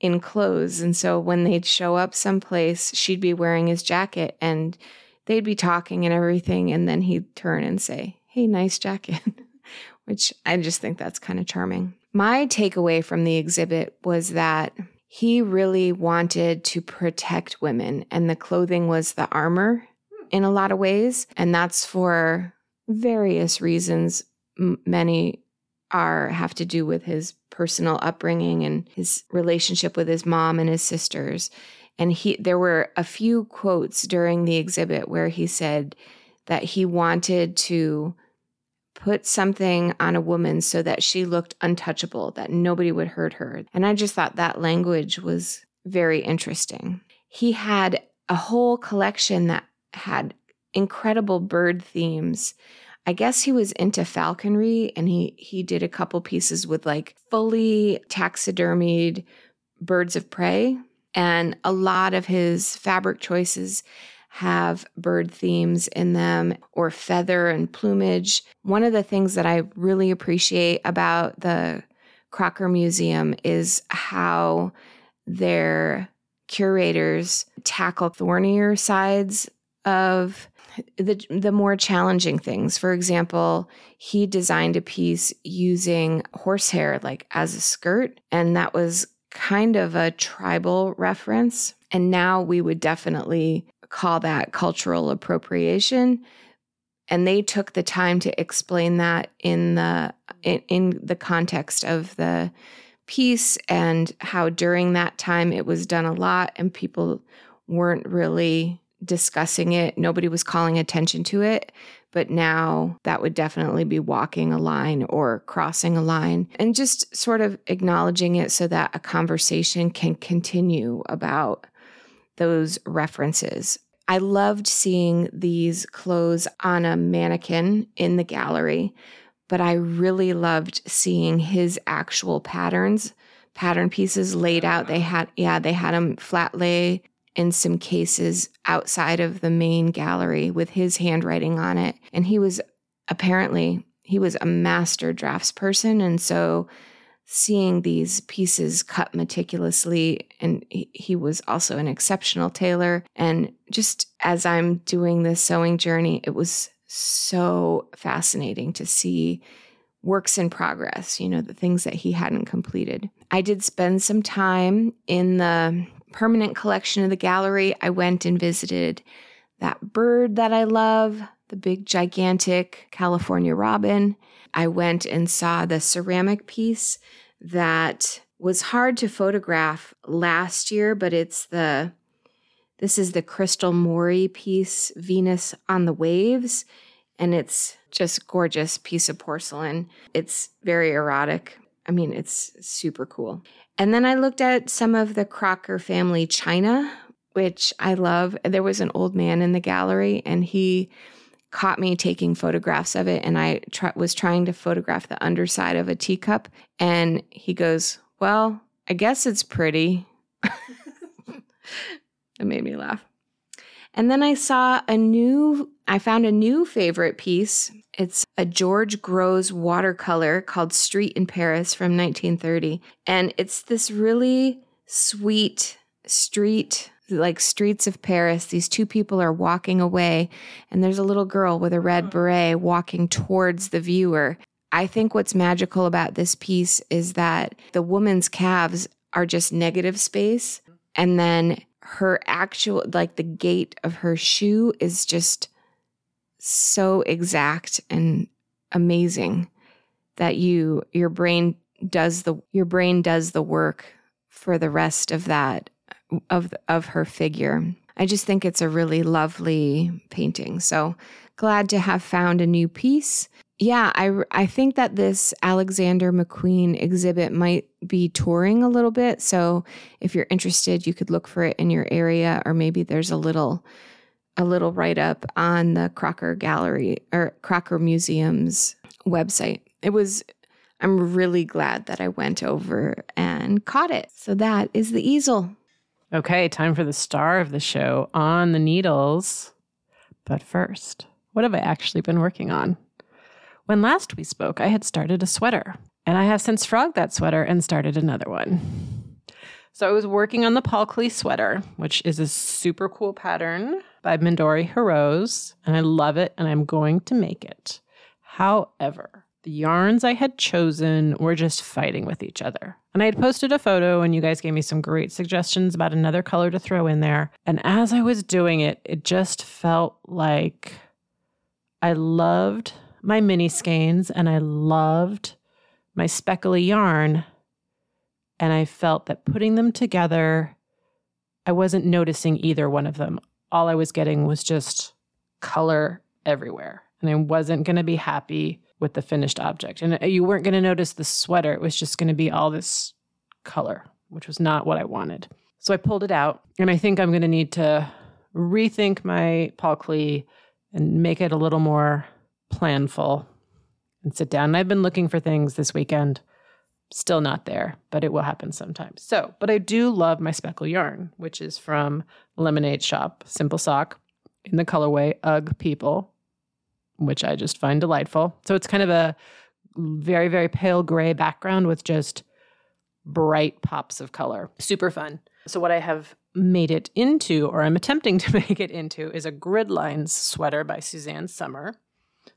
in clothes and so when they'd show up someplace she'd be wearing his jacket and they'd be talking and everything and then he'd turn and say hey nice jacket *laughs* which i just think that's kind of charming my takeaway from the exhibit was that he really wanted to protect women and the clothing was the armor in a lot of ways and that's for various reasons many are have to do with his personal upbringing and his relationship with his mom and his sisters. And he there were a few quotes during the exhibit where he said that he wanted to put something on a woman so that she looked untouchable, that nobody would hurt her. And I just thought that language was very interesting. He had a whole collection that had incredible bird themes I guess he was into falconry and he he did a couple pieces with like fully taxidermied birds of prey and a lot of his fabric choices have bird themes in them or feather and plumage. One of the things that I really appreciate about the Crocker Museum is how their curators tackle thornier sides of the the more challenging things. For example, he designed a piece using horsehair like as a skirt and that was kind of a tribal reference and now we would definitely call that cultural appropriation and they took the time to explain that in the in, in the context of the piece and how during that time it was done a lot and people weren't really discussing it. Nobody was calling attention to it. But now that would definitely be walking a line or crossing a line and just sort of acknowledging it so that a conversation can continue about those references. I loved seeing these clothes on a mannequin in the gallery, but I really loved seeing his actual patterns, pattern pieces laid out. They uh-huh. had, yeah, they had them flat lay in some cases outside of the main gallery with his handwriting on it. And he was apparently he was a master draftsperson and so seeing these pieces cut meticulously and he, was also an exceptional tailor and just as I'm doing this sewing journey it was so fascinating to see works in progress, you know, the things that he hadn't completed. I did spend some time in the permanent collection of the gallery, I went and visited that bird that I love, the big, gigantic California robin. I went and saw the ceramic piece that was hard to photograph last year, but it's the this is the Crystal Mori piece, Venus on the Waves, and it's just gorgeous piece of porcelain. It's very erotic. I mean, it's super cool. And then I looked at some of the Crocker family china, which I love. There was an old man in the gallery and he caught me taking photographs of it and I tr- was trying to photograph the underside of a teacup and he goes, "Well, I guess it's pretty." *laughs* it made me laugh. And then I saw a new, I found a new favorite piece. It's a George Grosz watercolor called Street in Paris from 1930. And it's this really sweet street, like streets of Paris. These two people are walking away, and there's a little girl with a red beret walking towards the viewer. I think what's magical about this piece is that the woman's calves are just negative space. And then her actual like the gait of her shoe is just so exact and amazing that you your brain does the your brain does the work for the rest of that of of her figure. I just think it's a really lovely painting. So glad to have found a new piece yeah, I, I think that this Alexander McQueen exhibit might be touring a little bit. So if you're interested, you could look for it in your area, or maybe there's a little a little write up on the Crocker Gallery or Crocker Museum's website. It was I'm really glad that I went over and caught it. So that is the easel. Okay, time for the star of the show on the needles. But first, what have I actually been working on? When last we spoke, I had started a sweater, and I have since frogged that sweater and started another one. So I was working on the Paul Klee sweater, which is a super cool pattern by Midori Hirose, and I love it, and I'm going to make it. However, the yarns I had chosen were just fighting with each other. And I had posted a photo, and you guys gave me some great suggestions about another color to throw in there. And as I was doing it, it just felt like I loved my mini skeins and I loved my speckly yarn. And I felt that putting them together, I wasn't noticing either one of them. All I was getting was just color everywhere. And I wasn't going to be happy with the finished object. And uh, you weren't going to notice the sweater. It was just going to be all this color, which was not what I wanted. So I pulled it out. And I think I'm going to need to rethink my Paul Klee and make it a little more planful and sit down. And I've been looking for things this weekend. Still not there, but it will happen sometime. So, but I do love my speckle yarn, which is from Lemonade Shop, Simple Sock, in the colorway Ugg People, which I just find delightful. So it's kind of a very, very pale gray background with just bright pops of color. Super fun. So, what I have made it into, or I'm attempting *laughs* to make it into, is a grid lines sweater by Susanne Sommer.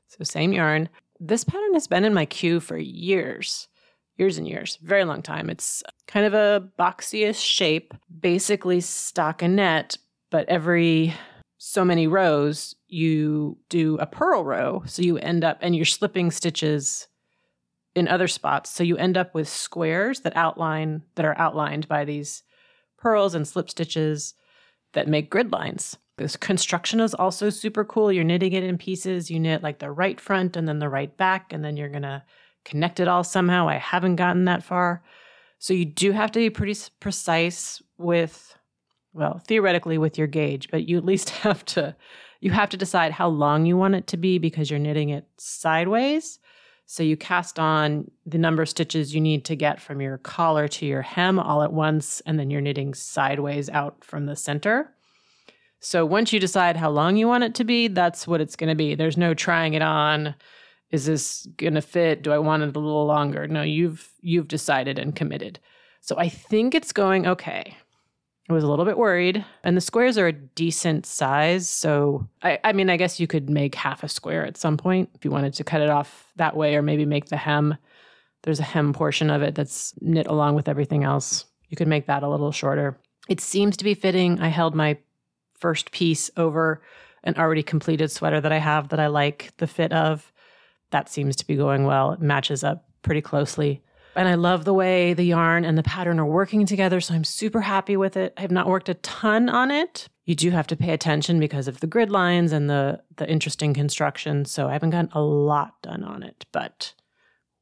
So, same yarn. This pattern has been in my queue for years, years and years, very long time. It's kind of a boxiest shape, basically stockinette, but every so many rows, you do a purl row. So you end up, and you're slipping stitches in other spots. So you end up with squares that outline, that are outlined by these purls and slip stitches that make grid lines. This construction is also super cool. You're knitting it in pieces. You knit like the right front and then the right back, and then you're going to connect it all somehow. I haven't gotten that far. So you do have to be pretty precise with, well, theoretically with your gauge, but you at least *laughs* have to you have to decide how long you want it to be because you're knitting it sideways. So you cast on the number of stitches you need to get from your collar to your hem all at once, and then you're knitting sideways out from the center. So once you decide how long you want it to be, that's what it's going to be. There's no trying it on. Is this going to fit? Do I want it a little longer? No, you've you've decided and committed. So I think it's going okay. I was a little bit worried, and the squares are a decent size. So I, I mean, I guess you could make half a square at some point if you wanted to cut it off that way, or maybe make the hem. There's a hem portion of it that's knit along with everything else. You could make that a little shorter. It seems to be fitting. I held my first piece over an already completed sweater that I have that I like the fit of. That seems to be going well. It matches up pretty closely. And I love the way the yarn and the pattern are working together. So I'm super happy with it. I have not worked a ton on it. You do have to pay attention because of the grid lines and the, the interesting construction. So I haven't gotten a lot done on it, but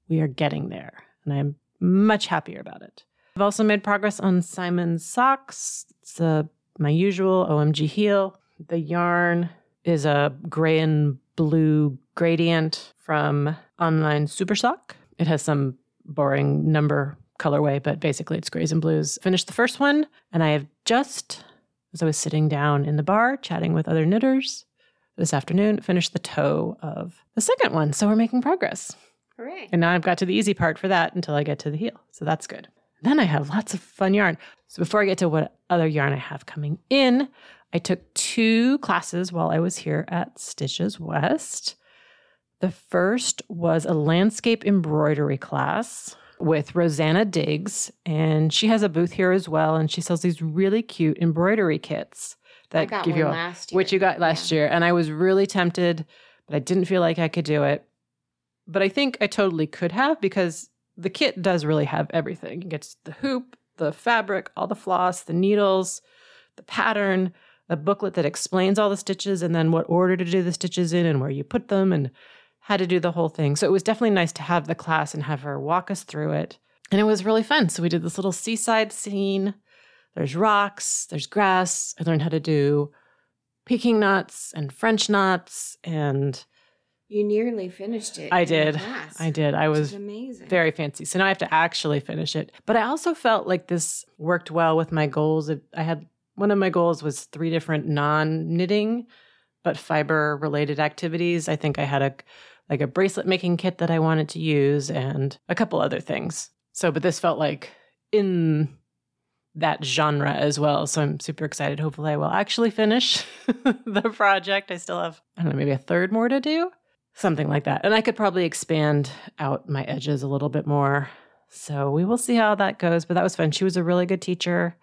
we are getting there. And I'm much happier about it. I've also made progress on Simon's socks. It's a, my usual OMG heel. The yarn is a gray and blue gradient from Online Super Sock. It has some boring number colorway, but basically it's grays and blues. Finished the first one, and I have just, as I was sitting down in the bar chatting with other knitters this afternoon, finished the toe of the second one. So we're making progress. Hooray. And now I've got to the easy part for that until I get to the heel. So that's good. Then I have lots of fun yarn. So before I get to what other yarn I have coming in, I took two classes while I was here at Stitches West. The first was a landscape embroidery class with Rosanna Diggs, and she has a booth here as well. And she sells these really cute embroidery kits that give you a, last year. which you got last Yeah. year. And I was really tempted, but I didn't feel like I could do it. But I think I totally could have because the kit does really have everything. It gets the hoop, the fabric, all the floss, the needles, the pattern, a booklet that explains all the stitches and then what order to do the stitches in and where you put them and how to do the whole thing. So it was definitely nice to have the class and have her walk us through it. And it was really fun. So we did this little seaside scene. There's rocks, there's grass. I learned how to do Peking knots and French knots and You nearly finished it. I did. I did. I was amazing. very fancy. So now I have to actually finish it. But I also felt like this worked well with my goals. I had one of my goals was three different non knitting but fiber related activities. I think I had a like a bracelet making kit that I wanted to use and a couple other things. So but this felt like in that genre as well. So I'm super excited. Hopefully I will actually finish *laughs* the project. I still have I don't know, maybe a third more to do something like that. And I could probably expand out my edges a little bit more. So we will see how that goes. But that was fun. She was a really good teacher.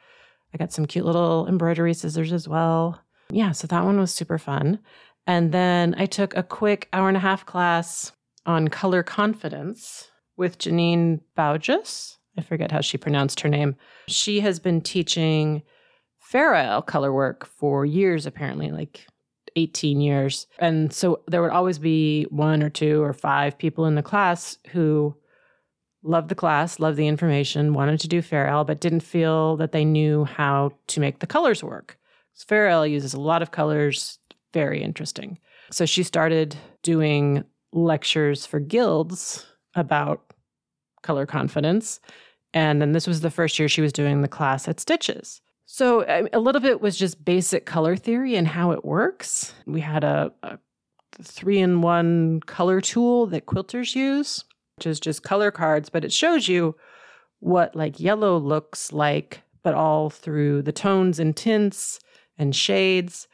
I got some cute little embroidery scissors as well. Yeah, so that one was super fun. And then I took a quick hour and a half class on color confidence with Janine Bauges. I forget how she pronounced her name. She has been teaching Fair Isle color work for years, apparently, like 18 years. And so there would always be one or two or five people in the class who loved the class, loved the information, wanted to do Fair Isle, but didn't feel that they knew how to make the colors work. Fair Isle uses a lot of colors, very interesting. So she started doing lectures for guilds about color confidence. And then this was the first year she was doing the class at Stitches. So a little bit was just basic color theory and how it works. We had a, a three in one color tool that quilters use, which is just color cards, but it shows you what like yellow looks like, but all through the tones and tints and shades.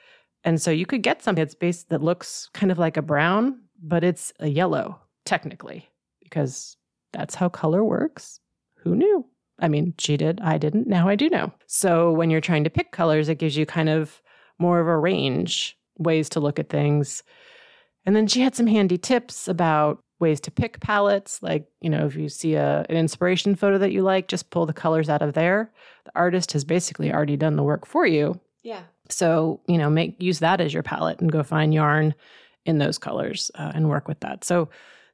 And so you could get something that's based that looks kind of like a brown, but it's a yellow technically, because that's how color works. Who knew? I mean, she did, I didn't, now I do know. So when you're trying to pick colors, it gives you kind of more of a range, ways to look at things. And then she had some handy tips about ways to pick palettes. Like, you know, if you see a, an inspiration photo that you like, just pull the colors out of there. The artist has basically already done the work for you. Yeah. So, you know, make use that as your palette and go find yarn in those colors uh, and work with that. So,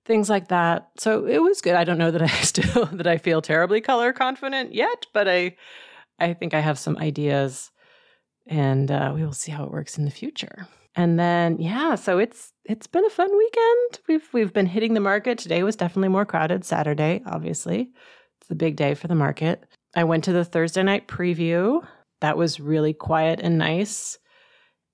things like that. So, it was good. I don't know that I *laughs* still that I feel terribly color confident yet, but I I think I have some ideas and uh, we will see how it works in the future. And then yeah, so it's it's been a fun weekend. We've we've been hitting the market. Today was definitely more crowded. Saturday, obviously. It's the big day for the market. I went to the Thursday night preview. That was really quiet and nice.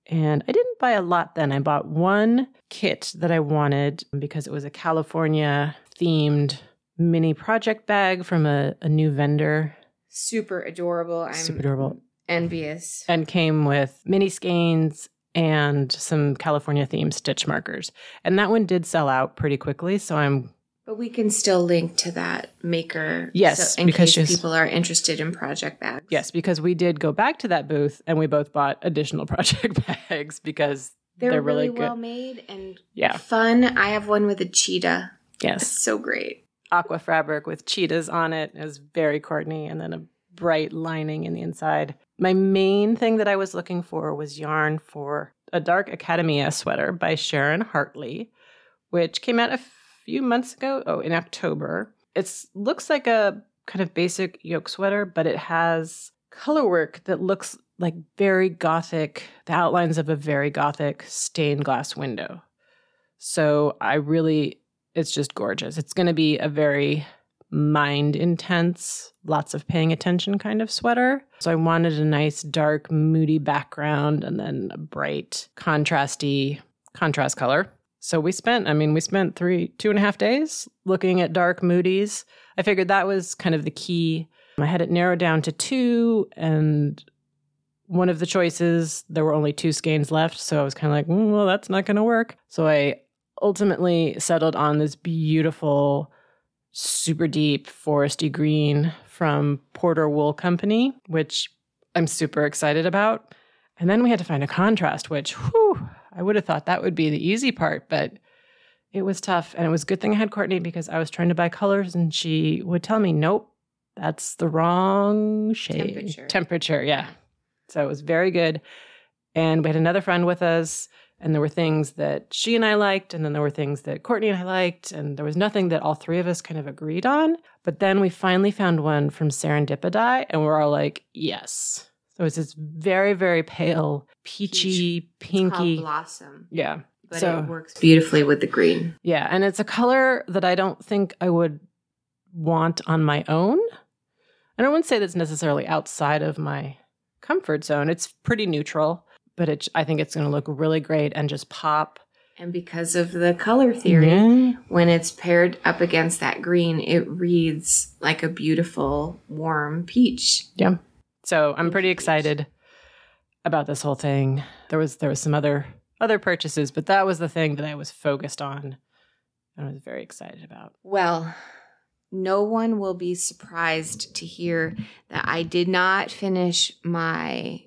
And I didn't buy a lot then. I bought one kit that I wanted because it was a California themed mini project bag from a, a new vendor Super adorable. I'm Super adorable. envious. and came with mini skeins and some California themed stitch markers. And that one did sell out pretty quickly. So I'm But we can still link to that maker. Yes, so in because case people are interested in project bags. Yes, because we did go back to that booth and we both bought additional *laughs* project bags because They're, they're, really, really, well made and Yeah. fun. I have one with a cheetah. Yes. It's so great. aqua fabric with cheetahs on it. It was very Courtney, and then a bright lining in the inside. My main thing that I was looking for was yarn for a dark Academia sweater by Sharon Hartley, which came out a few months ago. Oh, in October. It looks like a kind of basic yoke sweater, but it has color work that looks like very gothic, the outlines of a very gothic stained glass window. So I really, it's just gorgeous. It's going to be a very mind intense, lots of paying attention kind of sweater. So I wanted a nice, dark, moody background and then a bright, contrasty contrast color. So we spent, I mean, we spent three, two and a half days looking at dark moodies. I figured that was kind of the key. I had it narrowed down to two, and one of the choices, there were only two skeins left. So I was kind of like, mm, well, that's not going to work. So I ultimately settled on this beautiful super deep foresty green from Porter Wool Company, which I'm super excited about. And then we had to find a contrast, which whew, I would have thought that would be the easy part, but it was tough. And it was a good thing I had Courtney because I was trying to buy colors and she would tell me, nope, that's the wrong shade. Temperature. Temperature, yeah. So it was very good. And we had another friend with us and there were things that she and I liked, and then there were things that Courtney and I liked, and there was nothing that all three of us kind of agreed on. But then we finally found one from Serendipity, and we're all like, yes. So it's this very, very pale, peachy, pinky. blossom. Yeah. But So- it works beautifully with the green. Yeah. And it's a color that I don't think I would want on my own. And I wouldn't want to say that's necessarily outside of my comfort zone. It's pretty neutral, but it, I think it's going to look really great and just pop. And because of the color theory, Yeah. when it's paired up against that green, it reads like a beautiful, warm peach. Yeah. So I'm pretty excited about this whole thing. There was there was some other other purchases, but that was the thing that I was focused on and I was very excited about. Well, no one will be surprised to hear that I did not finish my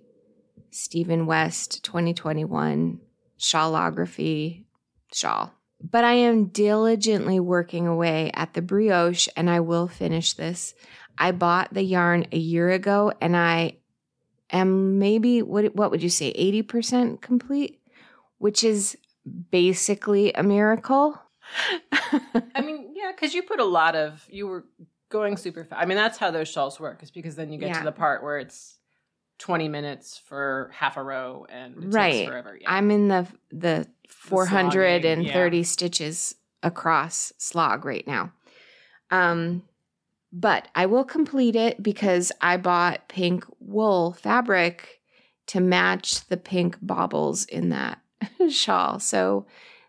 Stephen West 2021 shawlography shawl. But I am diligently working away at the brioche and I will finish this. I bought the yarn a year ago and I am maybe what what would you say 80% complete, which is basically a miracle. I mean, yeah, because you put a lot of you were going super fast. I mean, that's how those shawls work, is because then you get Yeah. to the part where it's 20 minutes for half a row and it Right. takes forever. Yeah. I'm in the the 430 slogging, stitches across slog right now. Um but I will complete it because I bought pink wool fabric to match the pink baubles in that *laughs* shawl. So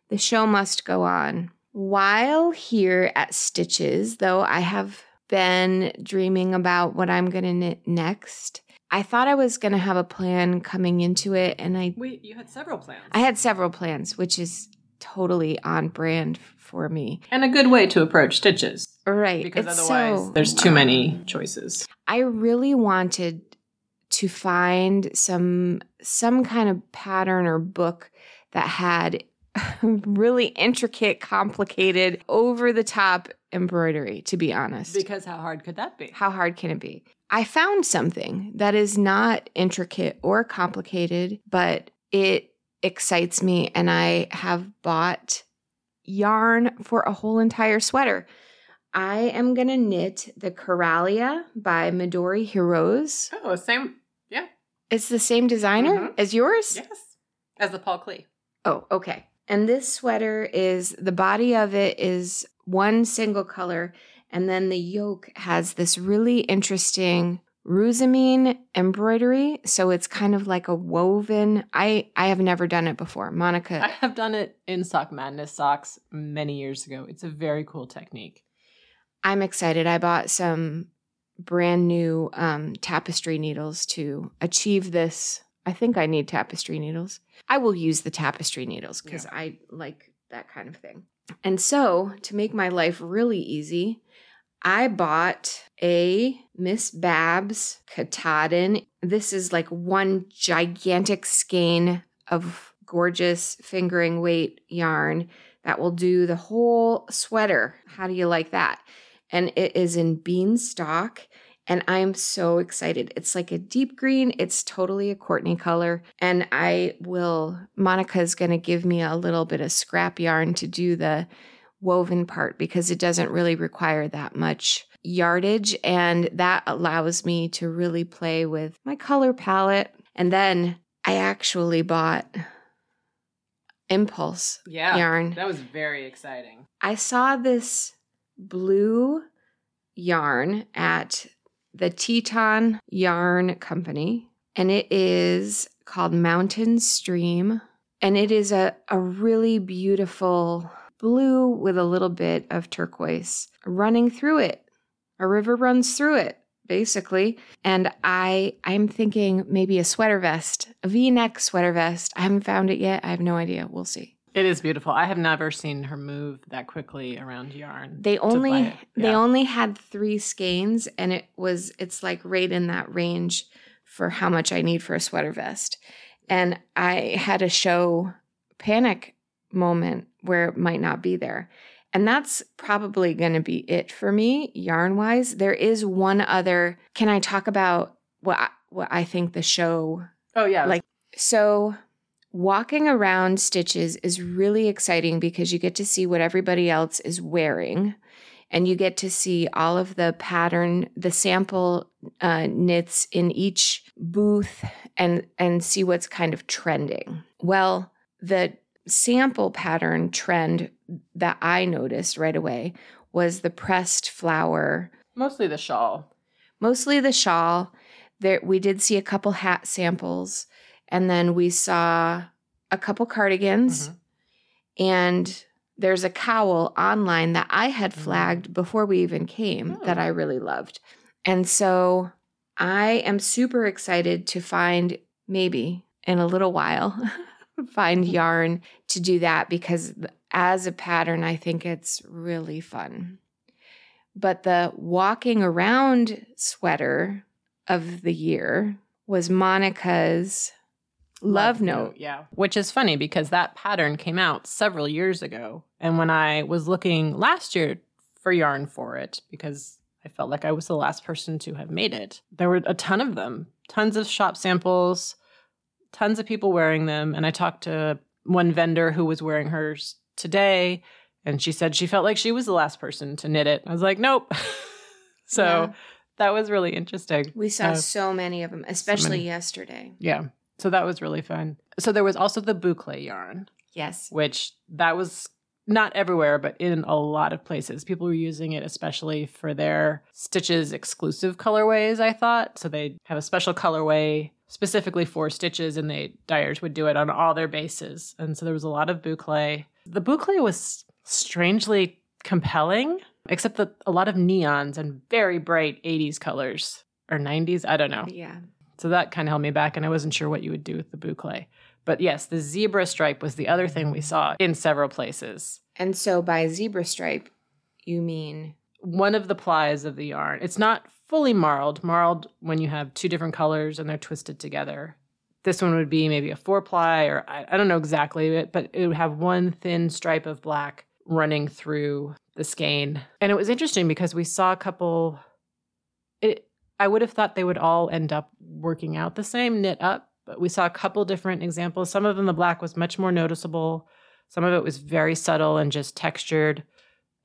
the show must go on. While here at Stitches, though, I have been dreaming about what I'm going to knit next. I thought I was going to have a plan coming into it, and I Wait, you had several plans. I had several plans, which is totally on brand for me. and a good way to approach stitches Right. because it's otherwise so- there's too many um, choices. I really wanted to find some some kind of pattern or book that had *laughs* really intricate, complicated, over the top embroidery, to be honest. Because how hard could that be? How hard can it be? I found something that is not intricate or complicated, but it excites me. And I have bought yarn for a whole entire sweater. I am going to knit the Coralia by Midori Hirose. Oh, same. Yeah. It's the same designer Mhm. as yours? Yes. As the Paul Klee. Oh, okay. And this sweater is the body of it is one single color, and then the yoke has this really interesting rusamine embroidery. So it's kind of like a woven. I I have never done it before. Monica, I have done it in Sock Madness socks many years ago. It's a very cool technique. I'm excited. I bought some brand new um, tapestry needles to achieve this. I think I need tapestry needles. I will use the tapestry needles because Yeah. I like that kind of thing. And so, to make my life really easy, I bought a Miss Babs Katahdin. This is like one gigantic skein of gorgeous fingering weight yarn that will do the whole sweater. How do you like that? and it is in beanstalk. And I'm so excited. It's like a deep green. It's totally a Courtney color. And I will, Monica's going to give me a little bit of scrap yarn to do the woven part because it doesn't really require that much yardage. And that allows me to really play with my color palette. And then I actually bought Impulse Yeah. yarn. That was very exciting. I saw this blue yarn at the Teton Yarn Company, and it is called Mountain Stream. And it is a, a really beautiful blue with a little bit of turquoise running through it. A river runs through it, basically. And I I'm thinking maybe a sweater vest, a V-neck sweater vest. I haven't found it yet. I have no idea. We'll see. It is beautiful. I have never seen her move that quickly around yarn. They only it. they only had three skeins, and it was it's like right in that range for how much I need for a sweater vest. And I had a show panic moment where it might not be there. And that's probably going to be it for me yarn wise. There is one other. Can I talk about what I, what I think the show Oh yeah. like- so walking around stitches is really exciting because you get to see what everybody else is wearing and you get to see all of the pattern the sample uh, knits in each booth and and see what's kind of trending well the sample pattern trend that i noticed right away was the pressed flower mostly the shawl. mostly the shawl. There, we did see a couple hat samples, and then we saw a couple cardigans, Mhm. and there's a cowl online that I had Mm. flagged before we even came that Oh. I really loved. And so I am super excited to find maybe in a little while *laughs* find yarn to do that because as a pattern I think it's really fun. But the walking around sweater of the year was Monica's love note. Yeah. Which is funny because that pattern came out several years ago. And when I was looking last year for yarn for it, because I felt like I was the last person to have made it, there were a ton of them, tons of shop samples, tons of people wearing them. And I talked to one vendor who was wearing hers today. And she said she felt like she was the last person to knit it. I was like, nope. *laughs* so Yeah. that was really interesting. We saw Uh, so many of them, especially many. yesterday. Yeah. So that was really fun. So there was also the boucle yarn, Yes. which that was not everywhere, but in a lot of places. People were using it especially for their stitches exclusive colorways, I thought. So they have a special colorway specifically for stitches and the dyers would do it on all their bases. And so there was a lot of boucle. The boucle was strangely compelling, except that a lot of neons and very bright 80s colors or 90s, I don't know. Yeah. So that kind of held me back, and I wasn't sure what you would do with the boucle. But yes, the zebra stripe was the other thing we saw in several places. And so by zebra stripe, you mean One of the plies of the yarn, it's not fully marled. Marled when you have two different colors and they're twisted together. This one would be maybe a four ply, or I, I don't know exactly, but it would have one thin stripe of black running through the skein. And it was interesting because we saw a couple. It, I would have thought they would all end up working out the same, knit up, but we saw a couple different examples. Some of them, the black was much more noticeable. Some of it was very subtle and just textured.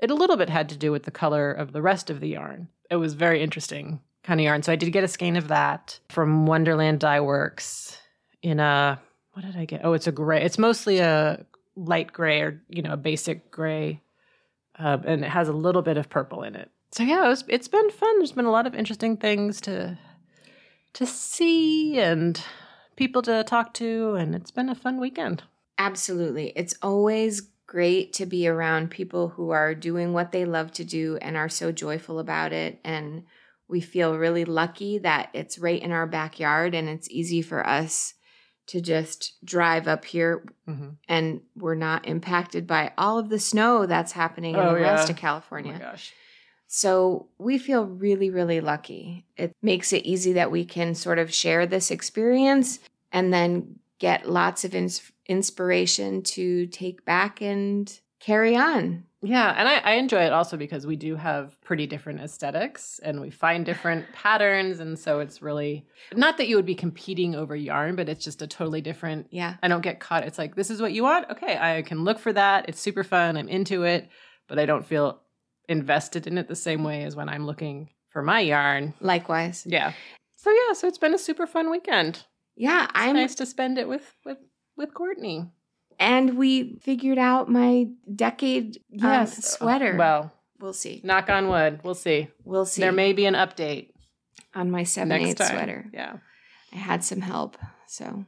It a little bit had to do with the color of the rest of the yarn. It was very interesting kind of yarn. So I did get a skein of that from Wonderland Dye Works in a what did I get? Oh, it's a gray. It's mostly a light gray or you know a basic gray, uh, and it has a little bit of purple in it. So yeah, it was, it's been fun. There's been a lot of interesting things to to see and people to talk to, and it's been a fun weekend. Absolutely. It's always great to be around people who are doing what they love to do and are so joyful about it. And we feel really lucky that it's right in our backyard and it's easy for us to just drive up here Mm-hmm. and we're not impacted by all of the snow that's happening in Oh, the rest of California. Oh my gosh. So we feel really, really lucky. It makes it easy that we can sort of share this experience and then get lots of ins- inspiration to take back and carry on. Yeah, and I, I enjoy it also because we do have pretty different aesthetics and we find different *laughs* patterns. And so it's really not that you would be competing over yarn, but it's just a totally different. Yeah. I don't get caught. It's like, this is what you want. Okay, I can look for that. It's super fun. I'm into it, but I don't feel invested in it the same way as when I'm looking for my yarn. Likewise. Yeah. So yeah, so it's been a super fun weekend. Yeah, It's I'm nice to spend it with with with Courtney. and we figured out my decade um, sweater. Well, we'll see. knock on wood. We'll see. We'll see. There may be an update on my seven next eight time. sweater. Yeah. I had some help, so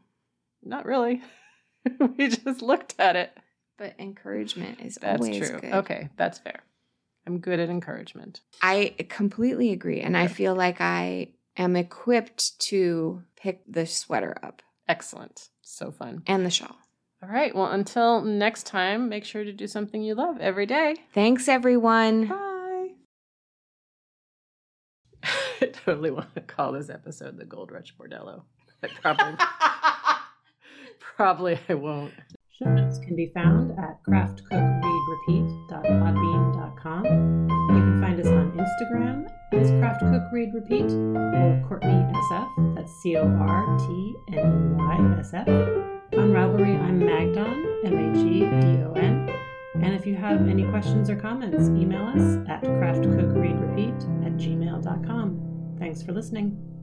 Not really. *laughs* we just looked at it. but encouragement is That's always true. good. Okay, that's fair. I'm good at encouragement. I completely agree, and I feel like I am equipped to pick the sweater up Excellent. So fun. and the shawl. All right. Well, until next time, make sure to do something you love every day. Thanks, everyone. Bye. *laughs* I totally want to call this episode the Gold Rush Bordello. I probably, *laughs* probably I won't. Show notes can be found at craftcookreadrepeat.podbean.com. You can find us on Instagram as Craft Cook Read Repeat or Courtney SF. That's C O R T N E Y S F. On Ravelry, I'm Magdon, M A G D O N. And if you have any questions or comments, email us at craftcookreadrepeat at gmail.com. Thanks for listening.